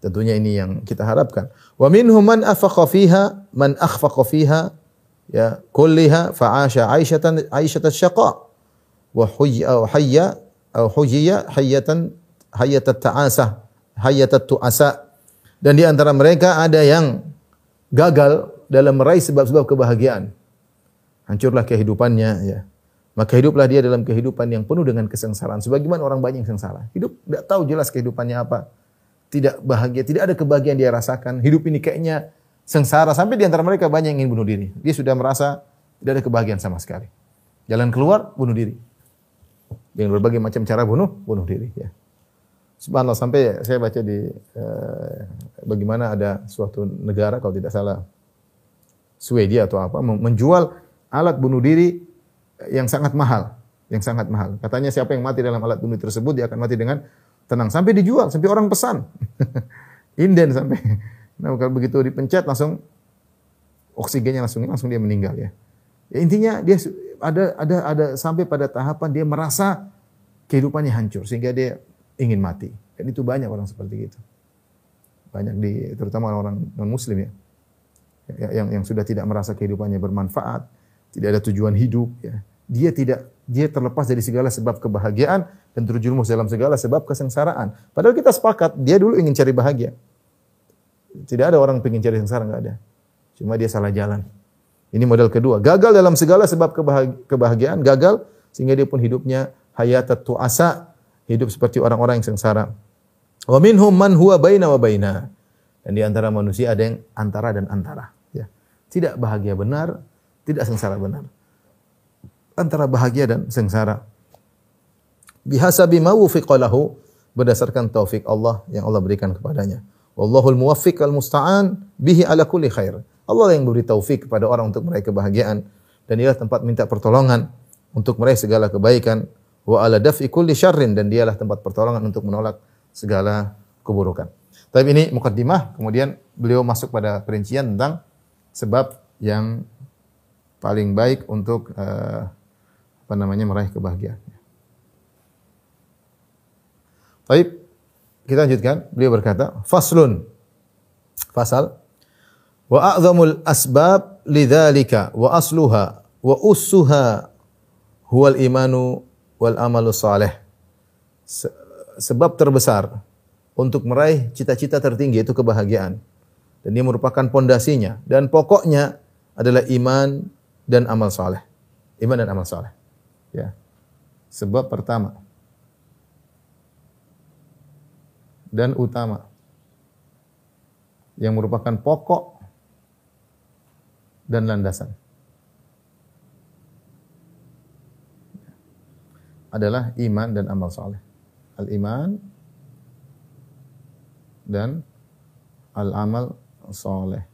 Tentunya ini yang kita harapkan. Wa minhum man fiha man akhfaqa fiha ya kulliha fa'asha aisyatan aisyatan syaqa wa huyya aw hayya aw huyya hayatan hayatat ta'asa hayatat tu'asa dan di antara mereka ada yang gagal dalam meraih sebab-sebab kebahagiaan. Hancurlah kehidupannya ya. Maka hiduplah dia dalam kehidupan yang penuh dengan kesengsaraan. Sebagaimana orang banyak yang sengsara. Hidup tidak tahu jelas kehidupannya apa. Tidak bahagia, tidak ada kebahagiaan dia rasakan. Hidup ini kayaknya sengsara. Sampai di antara mereka banyak yang ingin bunuh diri. Dia sudah merasa tidak ada kebahagiaan sama sekali. Jalan keluar, bunuh diri. Dengan berbagai macam cara bunuh, bunuh diri. Ya. Subhanallah sampai saya baca di eh, bagaimana ada suatu negara kalau tidak salah Swedia atau apa menjual alat bunuh diri yang sangat mahal, yang sangat mahal. Katanya siapa yang mati dalam alat bunuh tersebut dia akan mati dengan tenang sampai dijual, sampai orang pesan. Inden sampai. Nah, kalau begitu dipencet langsung oksigennya langsung langsung dia meninggal ya. ya intinya dia ada ada ada sampai pada tahapan dia merasa kehidupannya hancur sehingga dia ingin mati. Dan itu banyak orang seperti itu. Banyak di terutama orang non muslim ya. Ya, yang yang sudah tidak merasa kehidupannya bermanfaat, tidak ada tujuan hidup ya. Dia tidak dia terlepas dari segala sebab kebahagiaan dan terjerumus dalam segala sebab kesengsaraan. Padahal kita sepakat dia dulu ingin cari bahagia. Tidak ada orang pengen cari sengsara nggak ada. Cuma dia salah jalan. Ini model kedua. Gagal dalam segala sebab kebahagi- kebahagiaan, gagal sehingga dia pun hidupnya hayatat tu'asa, hidup seperti orang-orang yang sengsara. Wa minhum man huwa baina wa baina. Dan di antara manusia ada yang antara dan antara, ya. Tidak bahagia benar, tidak sengsara benar. Antara bahagia dan sengsara. Bihasabi ma wufiqa lahu berdasarkan taufik Allah yang Allah berikan kepadanya. Wallahul muwaffiq al musta'an bihi ala kulli khair. Allah yang beri taufik kepada orang untuk meraih kebahagiaan dan ialah tempat minta pertolongan untuk meraih segala kebaikan wa ala daf'i kulli syarrin dan dialah tempat pertolongan untuk menolak segala keburukan. Tapi ini mukaddimah, kemudian beliau masuk pada perincian tentang sebab yang paling baik untuk eh, apa namanya meraih kebahagiaan. Baik, kita lanjutkan. Beliau berkata, faslun. Fasal. Wa a'zamul asbab lidzalika wa asluha wa ussuha huwal imanu wal amalu salih. Se- Sebab terbesar untuk meraih cita-cita tertinggi itu kebahagiaan. Dan dia merupakan pondasinya dan pokoknya adalah iman dan amal saleh. Iman dan amal saleh. Ya. Sebab pertama dan utama yang merupakan pokok dan landasan adalah iman dan amal saleh. Al-iman dan al-amal saleh.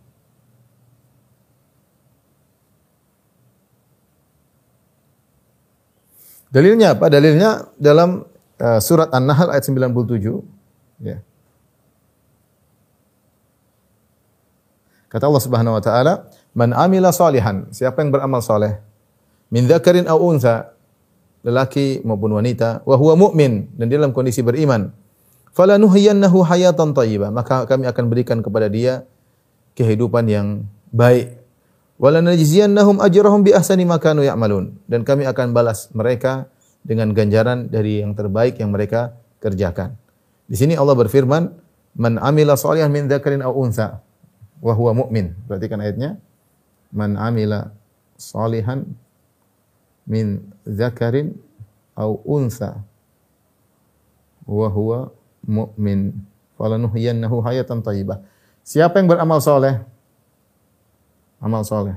Dalilnya apa? Dalilnya dalam uh, surat An-Nahl ayat 97 ya. Kata Allah Subhanahu wa taala, "Man amila salihan," siapa yang beramal saleh, min dzakarin aw untha, lelaki maupun wanita, wa huwa mu'min dan dia dalam kondisi beriman, falanuhyiyannahu hayatan thayyibah, maka kami akan berikan kepada dia kehidupan yang baik. Walanajziyannahum ajrahum bi ahsani ma kanu ya'malun dan kami akan balas mereka dengan ganjaran dari yang terbaik yang mereka kerjakan. Di sini Allah berfirman, "Man amila shalihan min dzakarin aw untha wa huwa mu'min." Perhatikan ayatnya. Man amila shalihan min dzakarin aw untha wa huwa mu'min falanuhyiyannahu hayatan thayyibah. Siapa yang beramal soleh? Amal soleh.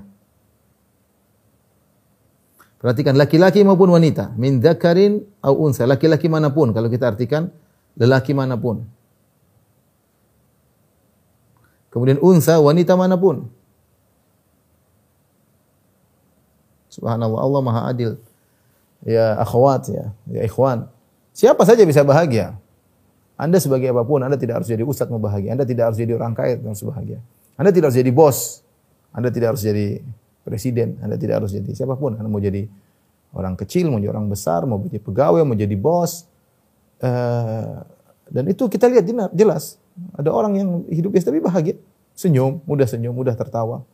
Perhatikan laki-laki maupun wanita, min dzakarin aw unsa, laki-laki mana pun kalau kita artikan lelaki mana pun. Kemudian unsa wanita mana pun. Subhanallah Allah Maha Adil. Ya akhwat ya, ya ikhwan. Siapa saja bisa bahagia. Anda sebagai apa pun, Anda tidak harus jadi ustadz mau bahagia. Anda tidak harus jadi orang kaya yang bahagia. Anda tidak harus jadi bos. Anda tidak harus jadi presiden. Anda tidak harus jadi siapa pun. Anda mau jadi orang kecil, mau jadi orang besar, mau jadi pegawai, mau jadi bos. Eh, dan itu kita lihat jelas. Ada orang yang hidupnya tapi bahagia. Senyum, mudah senyum, mudah tertawa.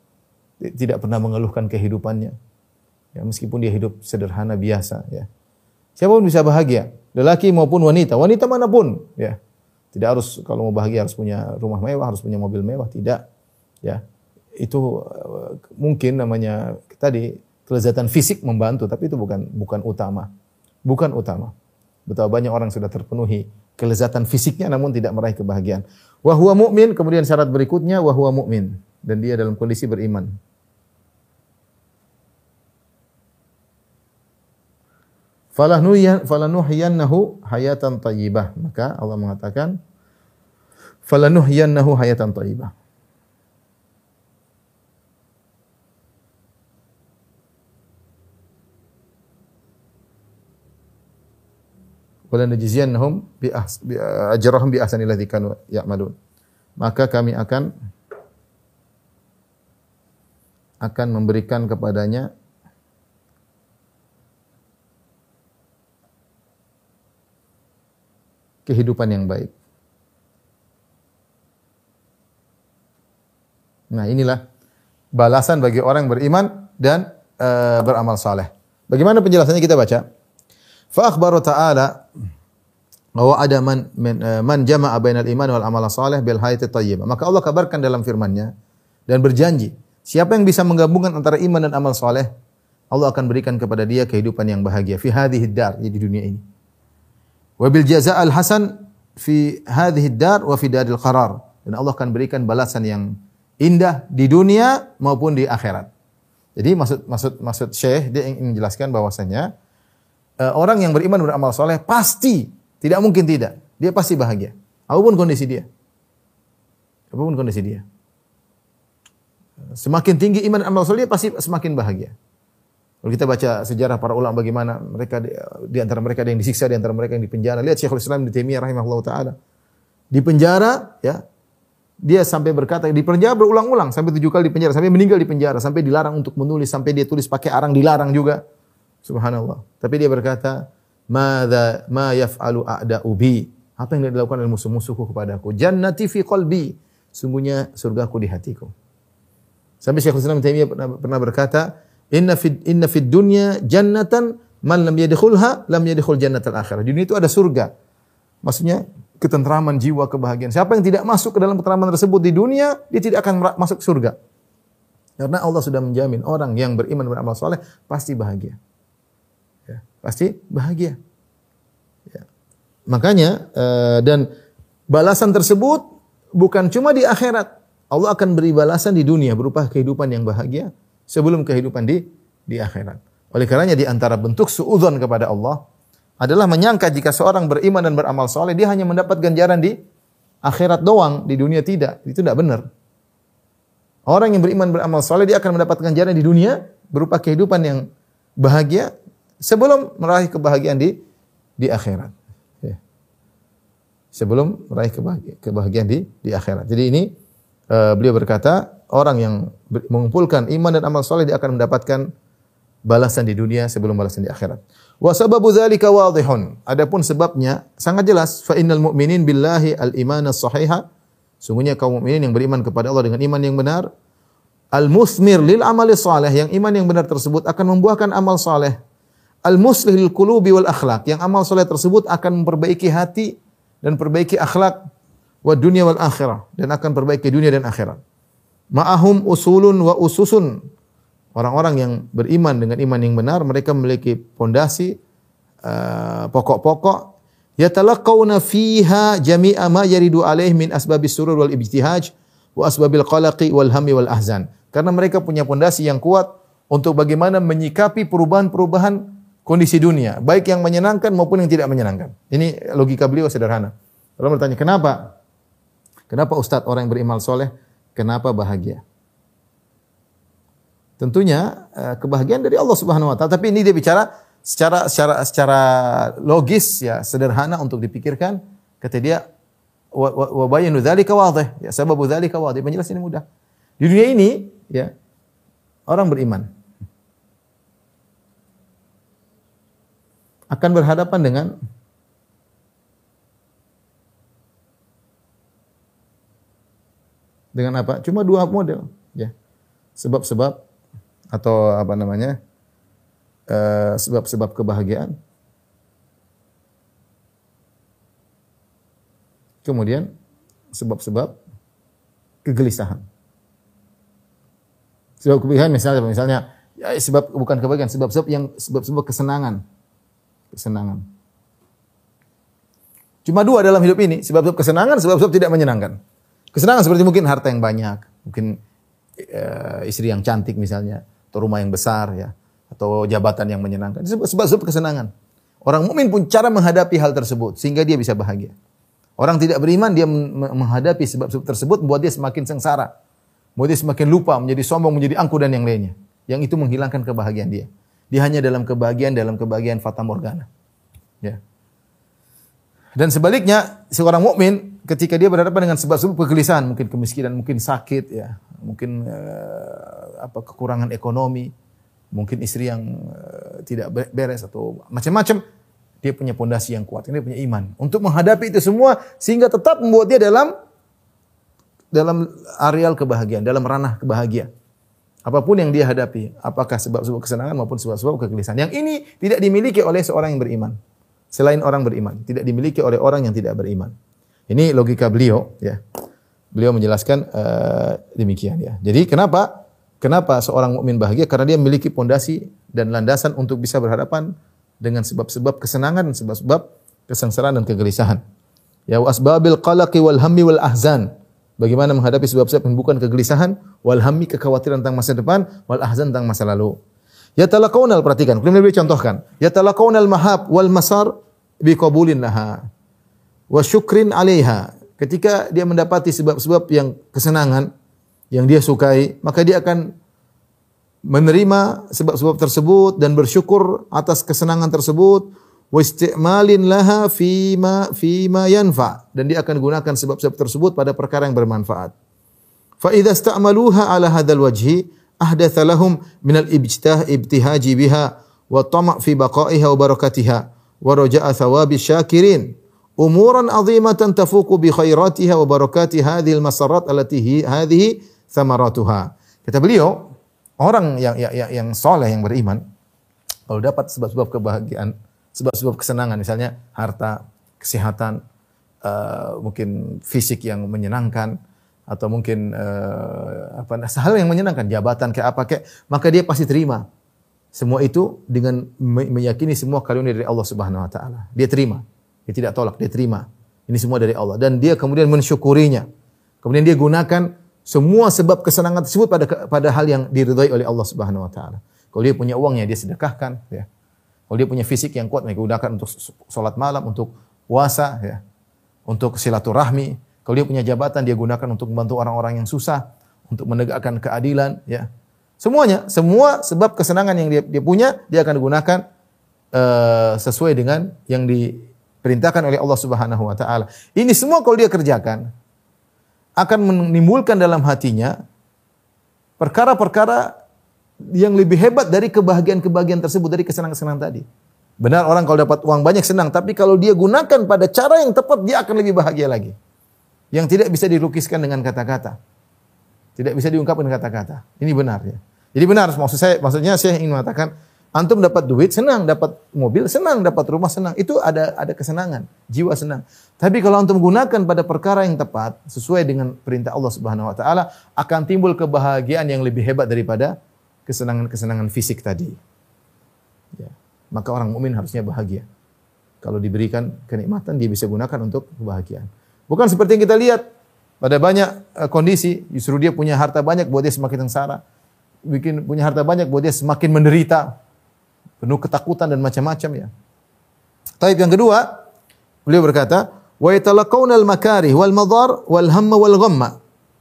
Tidak pernah mengeluhkan kehidupannya. Ya, meskipun dia hidup sederhana biasa. Ya. Siapa pun bisa bahagia, lelaki maupun wanita, wanita mana pun, ya. Tidak harus kalau mau bahagia harus punya rumah mewah, harus punya mobil mewah, tidak. Ya. Itu uh, mungkin namanya tadi kelezatan fisik membantu, tapi itu bukan bukan utama. Bukan utama. Betapa banyak orang sudah terpenuhi kelezatan fisiknya namun tidak meraih kebahagiaan. Wa huwa mu'min, kemudian syarat berikutnya wa huwa mu'min dan dia dalam kondisi beriman. Falanuhyan falanuhyannahu hayatan thayyibah. Maka Allah mengatakan falanuhyannahu hayatan thayyibah. Wala bi bi ajrahum bi ahsani alladzi kanu ya'malun. Maka kami akan akan memberikan kepadanya kehidupan yang baik. Nah, inilah balasan bagi orang yang beriman dan e, beramal saleh. Bagaimana penjelasannya kita baca? Fa akhbaru ta'ala bahwa ada man man, uh, man jama'a bainal iman wal amal saleh bil hayati thayyibah. Maka Allah kabarkan dalam firman-Nya dan berjanji, siapa yang bisa menggabungkan antara iman dan amal saleh, Allah akan berikan kepada dia kehidupan yang bahagia fi hadhihi dar, di dunia ini. Wa bil jaza'al hasan fi hadhihi dar wa fi daril qarar. Dan Allah akan berikan balasan yang indah di dunia maupun di akhirat. Jadi maksud maksud maksud Syekh dia ingin menjelaskan bahwasanya orang yang beriman beramal soleh pasti tidak mungkin tidak dia pasti bahagia. Apa pun kondisi dia. Apa pun kondisi dia. Semakin tinggi iman amal soleh pasti semakin bahagia. Kalau kita baca sejarah para ulama bagaimana mereka di, di antara mereka ada yang disiksa di antara mereka yang dipenjara. Lihat Syekhul Islam di Taimiyah rahimahullah taala. Di penjara ya dia sampai berkata di penjara berulang-ulang sampai tujuh kali di penjara sampai meninggal di penjara sampai dilarang untuk menulis sampai dia tulis pakai arang dilarang juga subhanallah. Tapi dia berkata madza ma yaf'alu a'da ubi apa yang dilakukan oleh musuh-musuhku kepadaku? Jannati fi qalbi. Sungguhnya surgaku di hatiku. Sampai Syekhul Islam Taimiyah pernah, pernah berkata inna fid inna fid dunya jannatan man lam yadkhulha lam yadkhul jannatal akhirah. Di dunia itu ada surga. Maksudnya ketentraman jiwa, kebahagiaan. Siapa yang tidak masuk ke dalam ketentraman tersebut di dunia, dia tidak akan masuk surga. Karena Allah sudah menjamin orang yang beriman beramal soleh pasti bahagia. Pasti bahagia. Ya. Makanya uh, dan balasan tersebut bukan cuma di akhirat. Allah akan beri balasan di dunia berupa kehidupan yang bahagia sebelum kehidupan di di akhirat. Oleh karenanya di antara bentuk suudzon kepada Allah adalah menyangka jika seorang beriman dan beramal soleh dia hanya mendapat ganjaran di akhirat doang, di dunia tidak. Itu tidak benar. Orang yang beriman beramal soleh dia akan mendapat ganjaran di dunia berupa kehidupan yang bahagia sebelum meraih kebahagiaan di di akhirat. Ya. Sebelum meraih kebahagiaan, kebahagiaan di di akhirat. Jadi ini uh, beliau berkata orang yang mengumpulkan iman dan amal soleh dia akan mendapatkan balasan di dunia sebelum balasan di akhirat. Wa sababu dzalika wadihun. Adapun sebabnya sangat jelas. Fa innal mu'minin billahi al-iman as-sahiha. Sungguhnya kaum mukminin yang beriman kepada Allah dengan iman yang benar, al-musmir lil amali saleh, yang iman yang benar tersebut akan membuahkan amal saleh. Al-muslih lil qulubi wal akhlak, yang amal saleh tersebut akan memperbaiki hati dan perbaiki akhlak wa dunia wal akhirah dan akan perbaiki dunia dan akhirat. Ma'ahum usulun wa ususun Orang-orang yang beriman dengan iman yang benar, mereka memiliki pondasi uh, pokok-pokok yatalaqqawna fiha jami'a ma yaridu alaih min asbabis surur wal ibtihaj wa asbabil qalaqi wal hammi wal ahzan. Karena mereka punya pondasi yang kuat untuk bagaimana menyikapi perubahan-perubahan kondisi dunia, baik yang menyenangkan maupun yang tidak menyenangkan. Ini logika beliau sederhana. Kalau bertanya, kenapa? Kenapa Ustadz orang yang berimal soleh, kenapa bahagia? Tentunya uh, kebahagiaan dari Allah Subhanahu wa taala, tapi ini dia bicara secara secara secara logis ya, sederhana untuk dipikirkan. Kata dia wa bayanu dzalika wadih. Ya, sababu dzalika. Penjelasan ini mudah. Di dunia ini ya orang beriman akan berhadapan dengan dengan apa? Cuma dua model, ya. Sebab-sebab atau apa namanya eh, sebab-sebab kebahagiaan. Kemudian sebab-sebab kegelisahan. Sebab kebahagiaan misalnya misalnya ya, sebab bukan kebahagiaan, sebab-sebab yang sebab-sebab kesenangan. Kesenangan. Cuma dua dalam hidup ini, sebab-sebab kesenangan, sebab-sebab tidak menyenangkan. Kesenangan seperti mungkin harta yang banyak, mungkin uh, istri yang cantik misalnya, atau rumah yang besar ya atau jabatan yang menyenangkan. Sebab-sebab kesenangan. Orang mukmin pun cara menghadapi hal tersebut sehingga dia bisa bahagia. Orang tidak beriman dia menghadapi sebab-sebab tersebut membuat dia semakin sengsara. Membuat dia semakin lupa, menjadi sombong, menjadi angku dan yang lainnya. Yang itu menghilangkan kebahagiaan dia. Dia hanya dalam kebahagiaan dalam kebahagiaan fata morgana. Ya. Dan sebaliknya seorang mukmin ketika dia berhadapan dengan sebab-sebab kegelisahan, mungkin kemiskinan, mungkin sakit ya, mungkin uh, apa kekurangan ekonomi, mungkin istri yang uh, tidak beres atau macam-macam, dia punya pondasi yang kuat, dia punya iman untuk menghadapi itu semua sehingga tetap membuat dia dalam dalam areal kebahagiaan, dalam ranah kebahagiaan. Apa pun yang dia hadapi, apakah sebab-sebab kesenangan maupun sebab-sebab kegelisahan. Yang ini tidak dimiliki oleh seorang yang beriman. Selain orang beriman, tidak dimiliki oleh orang yang tidak beriman. Ini logika beliau, ya. Beliau menjelaskan uh, demikian ya. Jadi kenapa? Kenapa seorang mukmin bahagia? Karena dia memiliki pondasi dan landasan untuk bisa berhadapan dengan sebab-sebab kesenangan dan sebab-sebab kesengsaraan dan kegelisahan. Ya wasbabil qalaqi wal hammi wal ahzan. Bagaimana menghadapi sebab-sebab yang bukan kegelisahan, wal hammi kekhawatiran tentang masa depan, wal ahzan tentang masa lalu. Ya talaqaunal perhatikan, kemudian beliau contohkan. Ya talaqaunal mahab wal masar bi qabulin laha wa syukrin 'alaiha. Ketika dia mendapati sebab-sebab yang kesenangan yang dia sukai, maka dia akan menerima sebab-sebab tersebut dan bersyukur atas kesenangan tersebut wa isti'malin laha fima fima yanfa dan dia akan gunakan sebab-sebab tersebut pada perkara yang bermanfaat. Fa idza ista'maluha ala hadzal wajhi ahdatha lahum min al-ibtih ibtihaji biha wa tama' fi baqaiha wa barakatiha wa raja'a thawabi syakirin umuran azimatan tafuqu bi khairatiha wa barakati hadhihi al-masarat allati hadhihi thamaratuha. Kata beliau, orang yang yang yang, yang soleh yang beriman kalau dapat sebab-sebab kebahagiaan sebab-sebab kesenangan misalnya harta, kesehatan, uh, mungkin fisik yang menyenangkan atau mungkin uh, apa hal yang menyenangkan, jabatan kayak apa kayak maka dia pasti terima. Semua itu dengan meyakini semua karunia dari Allah Subhanahu wa taala. Dia terima. Dia tidak tolak, dia terima. Ini semua dari Allah dan dia kemudian mensyukurinya. Kemudian dia gunakan semua sebab kesenangan tersebut pada pada hal yang diridhai oleh Allah Subhanahu wa taala. Kalau dia punya uangnya dia sedekahkan ya. Kalau dia punya fisik yang kuat, mereka gunakan untuk sholat malam, untuk puasa, ya, untuk silaturahmi. Kalau dia punya jabatan, dia gunakan untuk membantu orang-orang yang susah, untuk menegakkan keadilan. Ya. Semuanya, semua sebab kesenangan yang dia, dia punya, dia akan gunakan uh, sesuai dengan yang diperintahkan oleh Allah Subhanahu Wa Taala. Ini semua kalau dia kerjakan, akan menimbulkan dalam hatinya perkara-perkara yang lebih hebat dari kebahagiaan-kebahagiaan tersebut dari kesenangan-kesenangan tadi. Benar orang kalau dapat uang banyak senang, tapi kalau dia gunakan pada cara yang tepat dia akan lebih bahagia lagi. Yang tidak bisa dilukiskan dengan kata-kata. Tidak bisa diungkapkan dengan kata-kata. Ini benar ya. Jadi benar maksud saya maksudnya saya ingin mengatakan antum dapat duit senang, dapat mobil senang, dapat rumah senang. Itu ada ada kesenangan, jiwa senang. Tapi kalau antum gunakan pada perkara yang tepat sesuai dengan perintah Allah Subhanahu wa taala akan timbul kebahagiaan yang lebih hebat daripada kesenangan-kesenangan fisik tadi. Ya. Maka orang mukmin harusnya bahagia. Kalau diberikan kenikmatan dia bisa gunakan untuk kebahagiaan. Bukan seperti yang kita lihat pada banyak uh, kondisi justru dia punya harta banyak buat dia semakin sengsara. Bikin punya harta banyak buat dia semakin menderita. Penuh ketakutan dan macam-macam ya. Tapi yang kedua, beliau berkata, wa al-makarih wal madar wal hamma wal ghamma.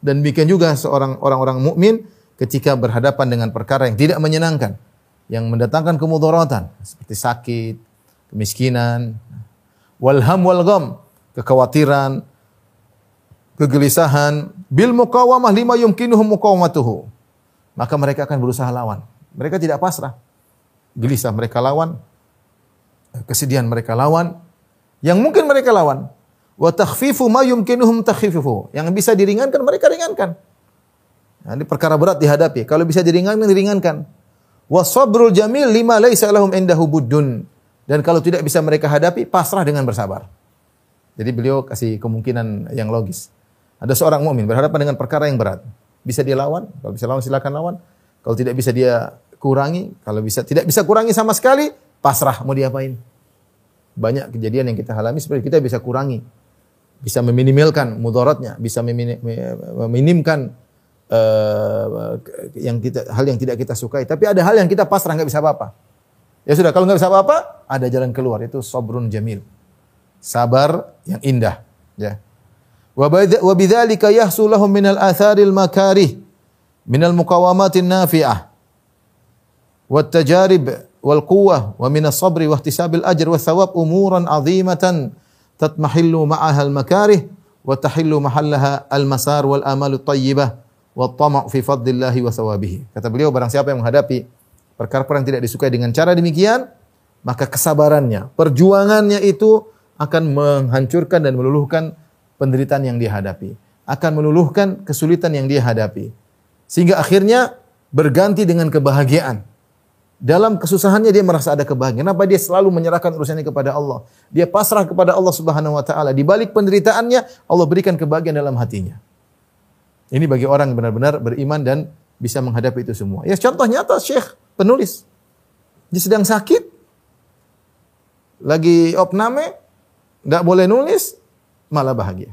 Dan demikian juga seorang orang-orang mukmin ketika berhadapan dengan perkara yang tidak menyenangkan, yang mendatangkan kemudaratan seperti sakit, kemiskinan, walham walgam, kekhawatiran, kegelisahan, bil muqawamah lima yumkinuhum muqawamatuhu. Maka mereka akan berusaha lawan. Mereka tidak pasrah. Gelisah mereka lawan, kesedihan mereka lawan, yang mungkin mereka lawan. Wa takhfifu ma yumkinuhum takhfifuhu. Yang bisa diringankan mereka ringankan. Nah, ini perkara berat dihadapi. Kalau bisa diringankan, diringankan. Wasabrul jamil lima laisa lahum indahu buddun. Dan kalau tidak bisa mereka hadapi, pasrah dengan bersabar. Jadi beliau kasih kemungkinan yang logis. Ada seorang mukmin berhadapan dengan perkara yang berat. Bisa dia lawan, kalau bisa lawan silakan lawan. Kalau tidak bisa dia kurangi, kalau bisa tidak bisa kurangi sama sekali, pasrah mau diapain. Banyak kejadian yang kita alami seperti kita bisa kurangi. Bisa meminimalkan mudaratnya, bisa meminimkan uh, yang kita hal yang tidak kita sukai. Tapi ada hal yang kita pasrah nggak bisa apa-apa. Ya sudah, kalau nggak bisa apa-apa, ada jalan keluar itu sabrun jamil. Sabar yang indah, ya. Wa bidzalika yahsulahum minal atharil makarih minal muqawamatin nafi'ah wat tajarib wal quwwah wa minas sabri wa ihtisabil ajr wa thawab umuran azimatan tatmahillu ma'aha al makarih wa tahillu mahallaha al masar wal amalu tayyibah wa tama'. Kata beliau barang siapa yang menghadapi perkara-perkara yang tidak disukai dengan cara demikian, maka kesabarannya, perjuangannya itu akan menghancurkan dan meluluhkan penderitaan yang dia hadapi, akan meluluhkan kesulitan yang dia hadapi. Sehingga akhirnya berganti dengan kebahagiaan. Dalam kesusahannya dia merasa ada kebahagiaan. Kenapa dia selalu menyerahkan urusannya kepada Allah? Dia pasrah kepada Allah Subhanahu wa taala. Di balik penderitaannya Allah berikan kebahagiaan dalam hatinya. Ini bagi orang yang benar-benar beriman dan bisa menghadapi itu semua. Ya contoh nyata Syekh penulis. Dia sedang sakit. Lagi opname, enggak boleh nulis, malah bahagia.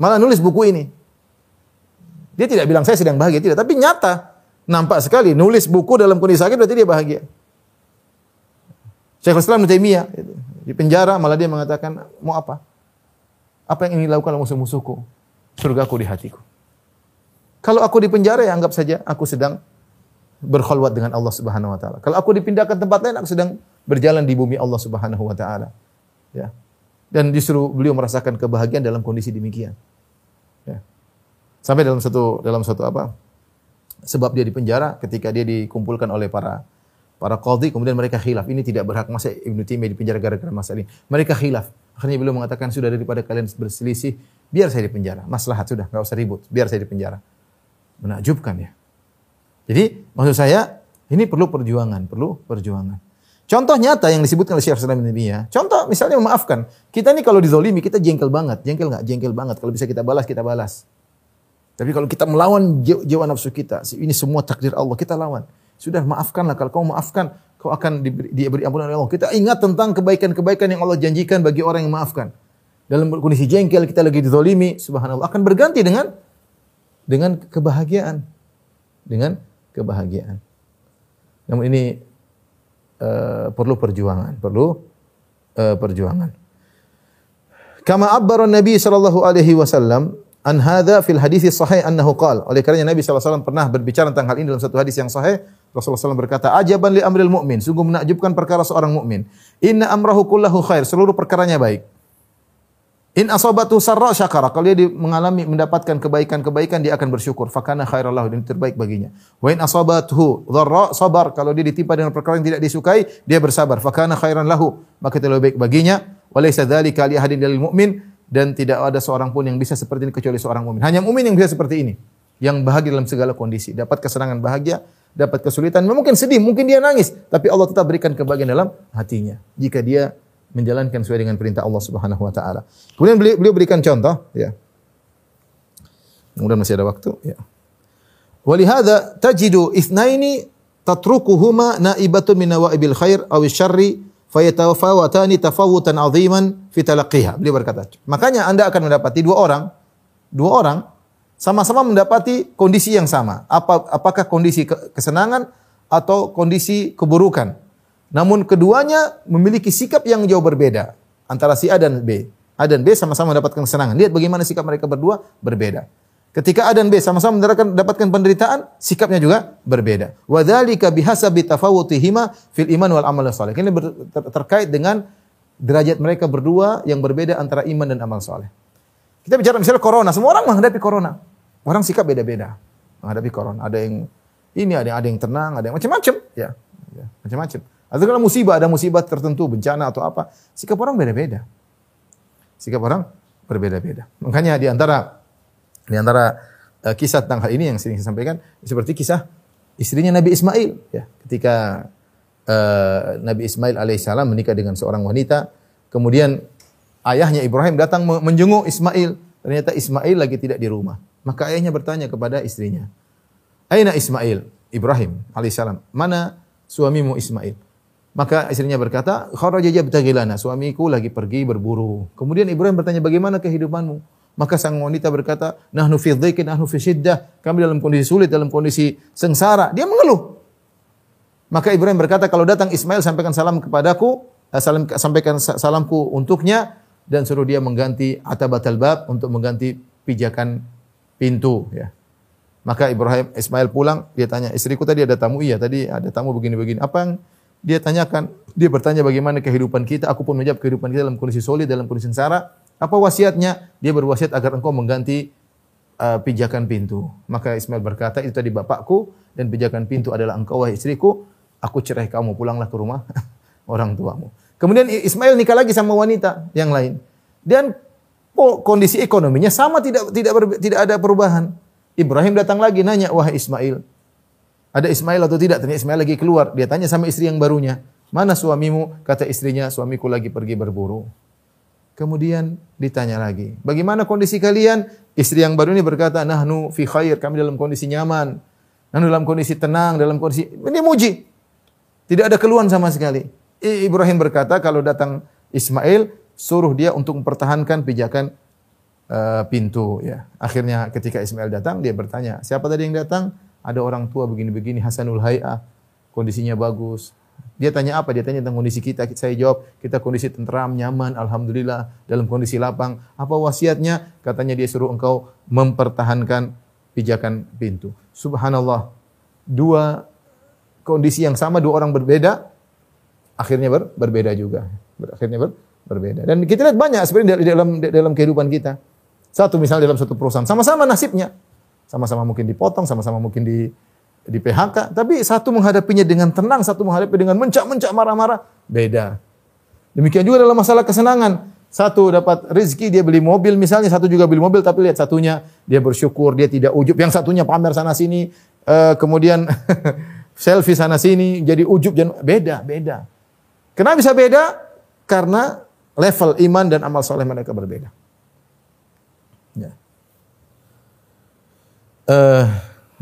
Malah nulis buku ini. Dia tidak bilang saya sedang bahagia, tidak, tapi nyata Nampak sekali nulis buku dalam kondisi sakit berarti dia bahagia. Syekh Islam Taimiyah di penjara malah dia mengatakan mau apa? Apa yang ingin dilakukan musuh-musuhku? Surgaku di hatiku. Kalau aku di penjara ya anggap saja aku sedang berkhulwat dengan Allah Subhanahu wa taala. Kalau aku dipindahkan tempat lain aku sedang berjalan di bumi Allah Subhanahu wa taala. Ya. Dan justru beliau merasakan kebahagiaan dalam kondisi demikian. Ya. Sampai dalam satu dalam satu apa? sebab dia di penjara ketika dia dikumpulkan oleh para para qadhi kemudian mereka khilaf ini tidak berhak masa Ibnu Taimiyah di penjara gara-gara masalah ini mereka khilaf akhirnya beliau mengatakan sudah daripada kalian berselisih biar saya di penjara maslahat sudah nggak usah ribut biar saya di penjara menakjubkan ya jadi maksud saya ini perlu perjuangan perlu perjuangan Contoh nyata yang disebutkan oleh Syekh Islam Taimiyah. Contoh misalnya memaafkan. Kita ini kalau dizolimi kita jengkel banget, jengkel nggak? Jengkel banget. Kalau bisa kita balas kita balas. Tapi kalau kita melawan jiwa nafsu kita, ini semua takdir Allah, kita lawan. Sudah maafkanlah kalau kau maafkan, kau akan diberi, diberi ampunan oleh Allah. Kita ingat tentang kebaikan-kebaikan yang Allah janjikan bagi orang yang maafkan. Dalam kondisi jengkel kita lagi dizolimi, subhanallah akan berganti dengan dengan kebahagiaan. Dengan kebahagiaan. Namun ini uh, perlu perjuangan, perlu uh, perjuangan. Kama abbara Nabi sallallahu alaihi wasallam an hadza fil hadis sahih annahu qala. Oleh karenanya Nabi SAW pernah berbicara tentang hal ini dalam satu hadis yang sahih. Rasulullah SAW berkata, "Ajaban li amril mu'min." Sungguh menakjubkan perkara seorang mukmin. Inna amrahu kullahu khair. Seluruh perkaranya baik. In asabatu sarra syakara. Kalau dia mengalami mendapatkan kebaikan-kebaikan dia akan bersyukur. Fakana khairallahu dan terbaik baginya. Wa in asabathu dharra sabar. Kalau dia ditimpa dengan perkara yang tidak disukai, dia bersabar. Fakana khairan lahu. Maka itu lebih baik baginya. Walaysa dzalika li ahadin dalil mu'min dan tidak ada seorang pun yang bisa seperti ini kecuali seorang mukmin. Hanya mukmin yang bisa seperti ini, yang bahagia dalam segala kondisi, dapat kesenangan bahagia, dapat kesulitan, mungkin sedih, mungkin dia nangis, tapi Allah tetap berikan kebahagiaan dalam hatinya jika dia menjalankan sesuai dengan perintah Allah Subhanahu wa taala. Kemudian beliau, beliau berikan contoh, ya. Kemudian masih ada waktu, ya. Walihada tajidu ithnaini tatrukuhuma naibatun min nawaibil khair aw syarri fayatafawatani tafawutan aziman fi talaqqiha. Beliau berkata, makanya Anda akan mendapati dua orang, dua orang sama-sama mendapati kondisi yang sama. Apa apakah kondisi kesenangan atau kondisi keburukan? Namun keduanya memiliki sikap yang jauh berbeda antara si A dan B. A dan B sama-sama mendapatkan kesenangan. Lihat bagaimana sikap mereka berdua berbeda. Ketika A dan B sama-sama mendapatkan penderitaan, sikapnya juga berbeda. Wa dzalika bihasabi tafawutihima fil iman wal amal saleh. Ini terkait dengan derajat mereka berdua yang berbeda antara iman dan amal saleh. Kita bicara misalnya corona, semua orang menghadapi corona. Orang sikap beda-beda menghadapi corona. Ada yang ini, ada yang ada yang tenang, ada yang macam-macam, ya. ya macam-macam. Atau kalau musibah, ada musibah tertentu, bencana atau apa, sikap orang beda-beda. Sikap orang berbeda-beda. Makanya di antara di antara uh, kisah tentang hal ini yang sering saya sampaikan seperti kisah istrinya Nabi Ismail ya. Ketika uh, Nabi Ismail alaihissalam menikah dengan seorang wanita kemudian ayahnya Ibrahim datang menjenguk Ismail. Ternyata Ismail lagi tidak di rumah. Maka ayahnya bertanya kepada istrinya Aina Ismail? Ibrahim alaihissalam mana suamimu Ismail maka istrinya berkata kharaja jabtagilana suamiku lagi pergi berburu kemudian Ibrahim bertanya bagaimana kehidupanmu maka sang wanita berkata, "Nahnu fi dhiqin, nahnu fi syiddah." Kami dalam kondisi sulit, dalam kondisi sengsara. Dia mengeluh. Maka Ibrahim berkata, "Kalau datang Ismail sampaikan salam kepadaku, eh, salam, sampaikan salamku untuknya dan suruh dia mengganti atabatal bab untuk mengganti pijakan pintu ya." Maka Ibrahim Ismail pulang, dia tanya, "Istriku tadi ada tamu?" "Iya, tadi ada tamu begini-begini." Apa yang dia tanyakan? Dia bertanya bagaimana kehidupan kita, aku pun menjawab kehidupan kita dalam kondisi solid, dalam kondisi sengsara. Apa wasiatnya? Dia berwasiat agar engkau mengganti uh, pijakan pintu. Maka Ismail berkata, itu tadi bapakku dan pijakan pintu adalah engkau wahai istriku. Aku cerai kamu, pulanglah ke rumah orang tuamu. Kemudian Ismail nikah lagi sama wanita yang lain. Dan kondisi ekonominya sama tidak tidak ber, tidak ada perubahan. Ibrahim datang lagi nanya, "Wahai Ismail, ada Ismail atau tidak?" Ternyata Ismail lagi keluar. Dia tanya sama istri yang barunya, "Mana suamimu?" Kata istrinya, "Suamiku lagi pergi berburu." Kemudian ditanya lagi, bagaimana kondisi kalian? Istri yang baru ini berkata, nahnu fi khair, kami dalam kondisi nyaman. Nahnu dalam kondisi tenang, dalam kondisi, ini muji. Tidak ada keluhan sama sekali. Ibrahim berkata, kalau datang Ismail, suruh dia untuk mempertahankan pijakan uh, pintu. Ya. Akhirnya ketika Ismail datang, dia bertanya, siapa tadi yang datang? Ada orang tua begini-begini, Hasanul Hay'ah, kondisinya bagus, dia tanya apa? Dia tanya tentang kondisi kita. Saya jawab, kita kondisi tentram, nyaman, alhamdulillah, dalam kondisi lapang. Apa wasiatnya? Katanya dia suruh engkau mempertahankan pijakan pintu. Subhanallah. Dua kondisi yang sama, dua orang berbeda, akhirnya ber, berbeda juga. Akhirnya ber, berbeda. Dan kita lihat banyak sebenarnya dalam dalam kehidupan kita. Satu misalnya dalam satu perusahaan, sama-sama nasibnya. Sama-sama mungkin dipotong, sama-sama mungkin di di PHK, tapi satu menghadapinya dengan tenang, satu menghadapi dengan mencak-mencak marah-marah, beda. Demikian juga dalam masalah kesenangan. Satu dapat rezeki dia beli mobil misalnya, satu juga beli mobil tapi lihat satunya dia bersyukur, dia tidak ujub, yang satunya pamer sana sini, uh, kemudian selfie sana sini, jadi ujub dan beda, beda. Kenapa bisa beda? Karena level iman dan amal soleh mereka berbeda. Ya. Eh, uh,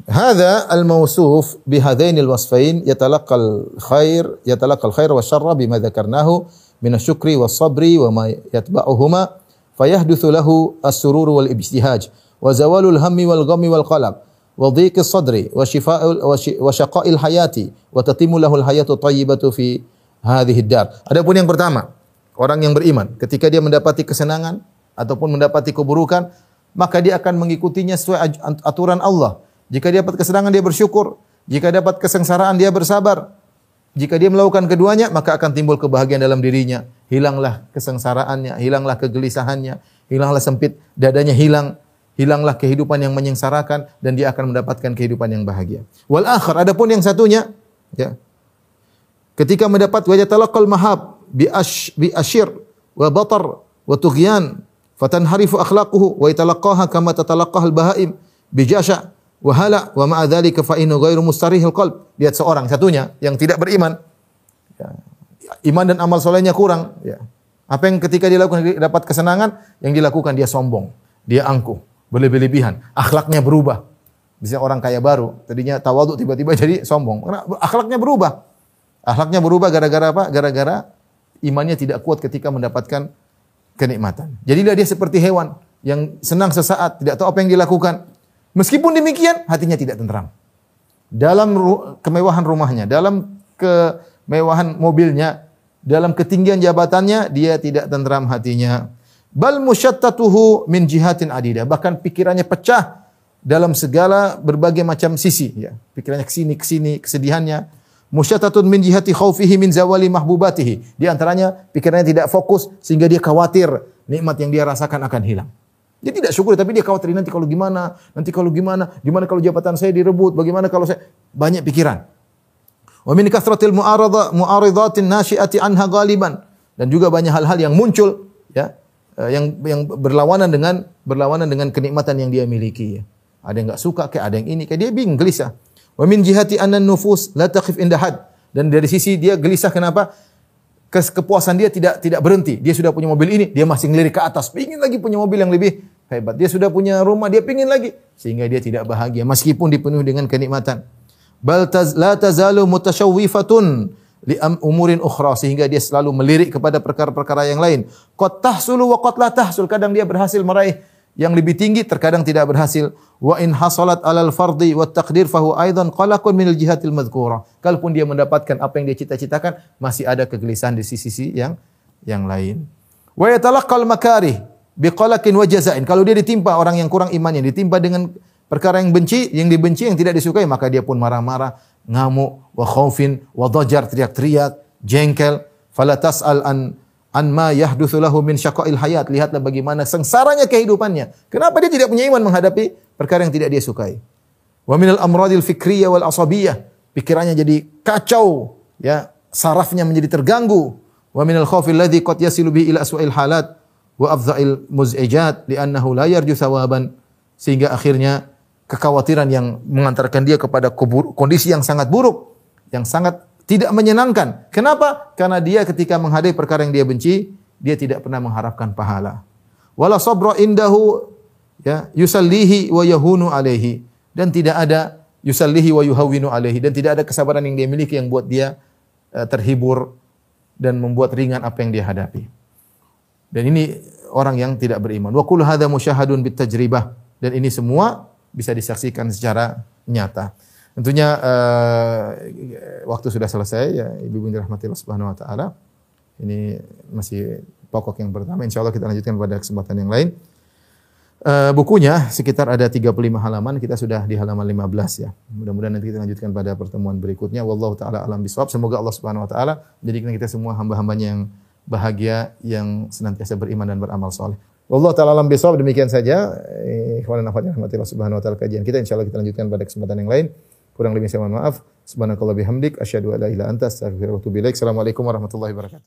hadza al-mawsuf bi hadainil wasfain yatalaqal khair yatalaqal khair wa syarra bima dzakarnahu min asy-syukri was-sabri wa ma yatba'uhuma fayahduthu lahu as-surur wal ibtihaj wa zawalul hammi wal ghammi wal qalaq. Adapun yang pertama, orang yang beriman ketika dia mendapati kesenangan ataupun mendapati keburukan maka dia akan mengikutinya sesuai aturan Allah jika dia dapat kesenangan dia bersyukur. Jika dapat kesengsaraan dia bersabar. Jika dia melakukan keduanya maka akan timbul kebahagiaan dalam dirinya. Hilanglah kesengsaraannya, hilanglah kegelisahannya, hilanglah sempit dadanya hilang, hilanglah kehidupan yang menyengsarakan dan dia akan mendapatkan kehidupan yang bahagia. Wal akhir adapun yang satunya ya. Ketika mendapat wajah talaqal mahab bi ash bi ashir wa batar wa tughyan fatanharifu akhlaquhu wa yatalaqaha kama tatalaqaha al bahaim bi jasha Wahala wa ma'a dzalika fa innahu ghairu mustarihil qalb. Lihat seorang satunya yang tidak beriman. Ya. Iman dan amal solehnya kurang. Ya. Apa yang ketika dia lakukan dapat kesenangan, yang dilakukan dia sombong, dia angkuh, berlebih-lebihan, akhlaknya berubah. Bisa orang kaya baru, tadinya tawaduk tiba-tiba jadi sombong. Karena akhlaknya berubah. Akhlaknya berubah gara-gara apa? Gara-gara imannya tidak kuat ketika mendapatkan kenikmatan. Jadilah dia seperti hewan yang senang sesaat, tidak tahu apa yang dilakukan. Meskipun demikian, hatinya tidak tentram. Dalam kemewahan rumahnya, dalam kemewahan mobilnya, dalam ketinggian jabatannya, dia tidak tentram hatinya. Bal musyattatuhu min jihatin adidah. Bahkan pikirannya pecah dalam segala berbagai macam sisi. Ya. Pikirannya ke sini, ke sini, kesedihannya. Musyattatun min jihati khaufihi min zawali mahbubatihi. Di antaranya pikirannya tidak fokus sehingga dia khawatir nikmat yang dia rasakan akan hilang. Dia tidak syukur, tapi dia khawatir nanti kalau gimana, nanti kalau gimana, gimana kalau jabatan saya direbut, bagaimana kalau saya banyak pikiran. Wa min kasratil mu'arada mu'aridatin nasyiati anha ghaliban dan juga banyak hal-hal yang muncul ya eh, yang yang berlawanan dengan berlawanan dengan kenikmatan yang dia miliki ya. Ada yang enggak suka kayak ada yang ini kayak dia bingung gelisah. Wa min jihati anna nufus la taqif inda had dan dari sisi dia gelisah kenapa? kepuasan dia tidak tidak berhenti. Dia sudah punya mobil ini, dia masih ngelirik ke atas, pingin lagi punya mobil yang lebih hebat. Dia sudah punya rumah, dia pingin lagi sehingga dia tidak bahagia meskipun dipenuhi dengan kenikmatan. Bal taz, la tazalu mutashawwifatun li umurin ukhra sehingga dia selalu melirik kepada perkara-perkara yang lain. Qad tahsulu wa qad la tahsul. Kadang dia berhasil meraih yang lebih tinggi terkadang tidak berhasil. Wa in hasalat alal fardi wa taqdir fahu aidan qalaqun minal jihatil madhkura. Kalaupun dia mendapatkan apa yang dia cita-citakan, masih ada kegelisahan di sisi-sisi yang yang lain. Wa yatalaqqal makarih biqalakin wa jazain. Kalau dia ditimpa orang yang kurang imannya, ditimpa dengan perkara yang benci, yang dibenci, yang tidak disukai, maka dia pun marah-marah, ngamuk, wa khaufin, wa dhajar, teriak-teriak, jengkel, fala tas'al an an ma yahdutsu lahu min syaqa'il hayat. Lihatlah bagaimana sengsaranya kehidupannya. Kenapa dia tidak punya iman menghadapi perkara yang tidak dia sukai? Wa minal amradil fikriyah wal asabiyah. Pikirannya jadi kacau, ya, sarafnya menjadi terganggu. Wa minal khaufil ladzi qad yasilu bi ila aswa'il halat wa afdha'il muz'ijat li'annahu la yarju thawaban. Sehingga akhirnya kekhawatiran yang mengantarkan dia kepada kondisi yang sangat buruk, yang sangat tidak menyenangkan. Kenapa? Karena dia ketika menghadapi perkara yang dia benci, dia tidak pernah mengharapkan pahala. Wala sabra indahu ya yusallihi wa yahunu alaihi dan tidak ada yusallihi wa yuhawwinu alaihi dan tidak ada kesabaran yang dia miliki yang buat dia uh, terhibur dan membuat ringan apa yang dia hadapi. Dan ini orang yang tidak beriman. Wa kullu hadza musyahadun bitajribah dan ini semua bisa disaksikan secara nyata. Tentunya uh, waktu sudah selesai ya Ibu Ibu dirahmati Subhanahu wa taala. Ini masih pokok yang pertama. Insya Allah kita lanjutkan pada kesempatan yang lain. Uh, bukunya sekitar ada 35 halaman, kita sudah di halaman 15 ya. Mudah-mudahan nanti kita lanjutkan pada pertemuan berikutnya. Wallahu taala alam bisawab. Semoga Allah Subhanahu wa taala jadikan kita semua hamba-hambanya yang bahagia, yang senantiasa beriman dan beramal soleh. Wallahu taala alam bisawab. Demikian saja ikhwan dan akhwat rahmatillah subhanahu wa taala kajian kita insyaallah kita lanjutkan pada kesempatan yang lain. Kurang lebih saya mohon maaf. Subhanakallah bihamdik asyhadu an la ilaha anta. Assalamualaikum warahmatullahi wabarakatuh.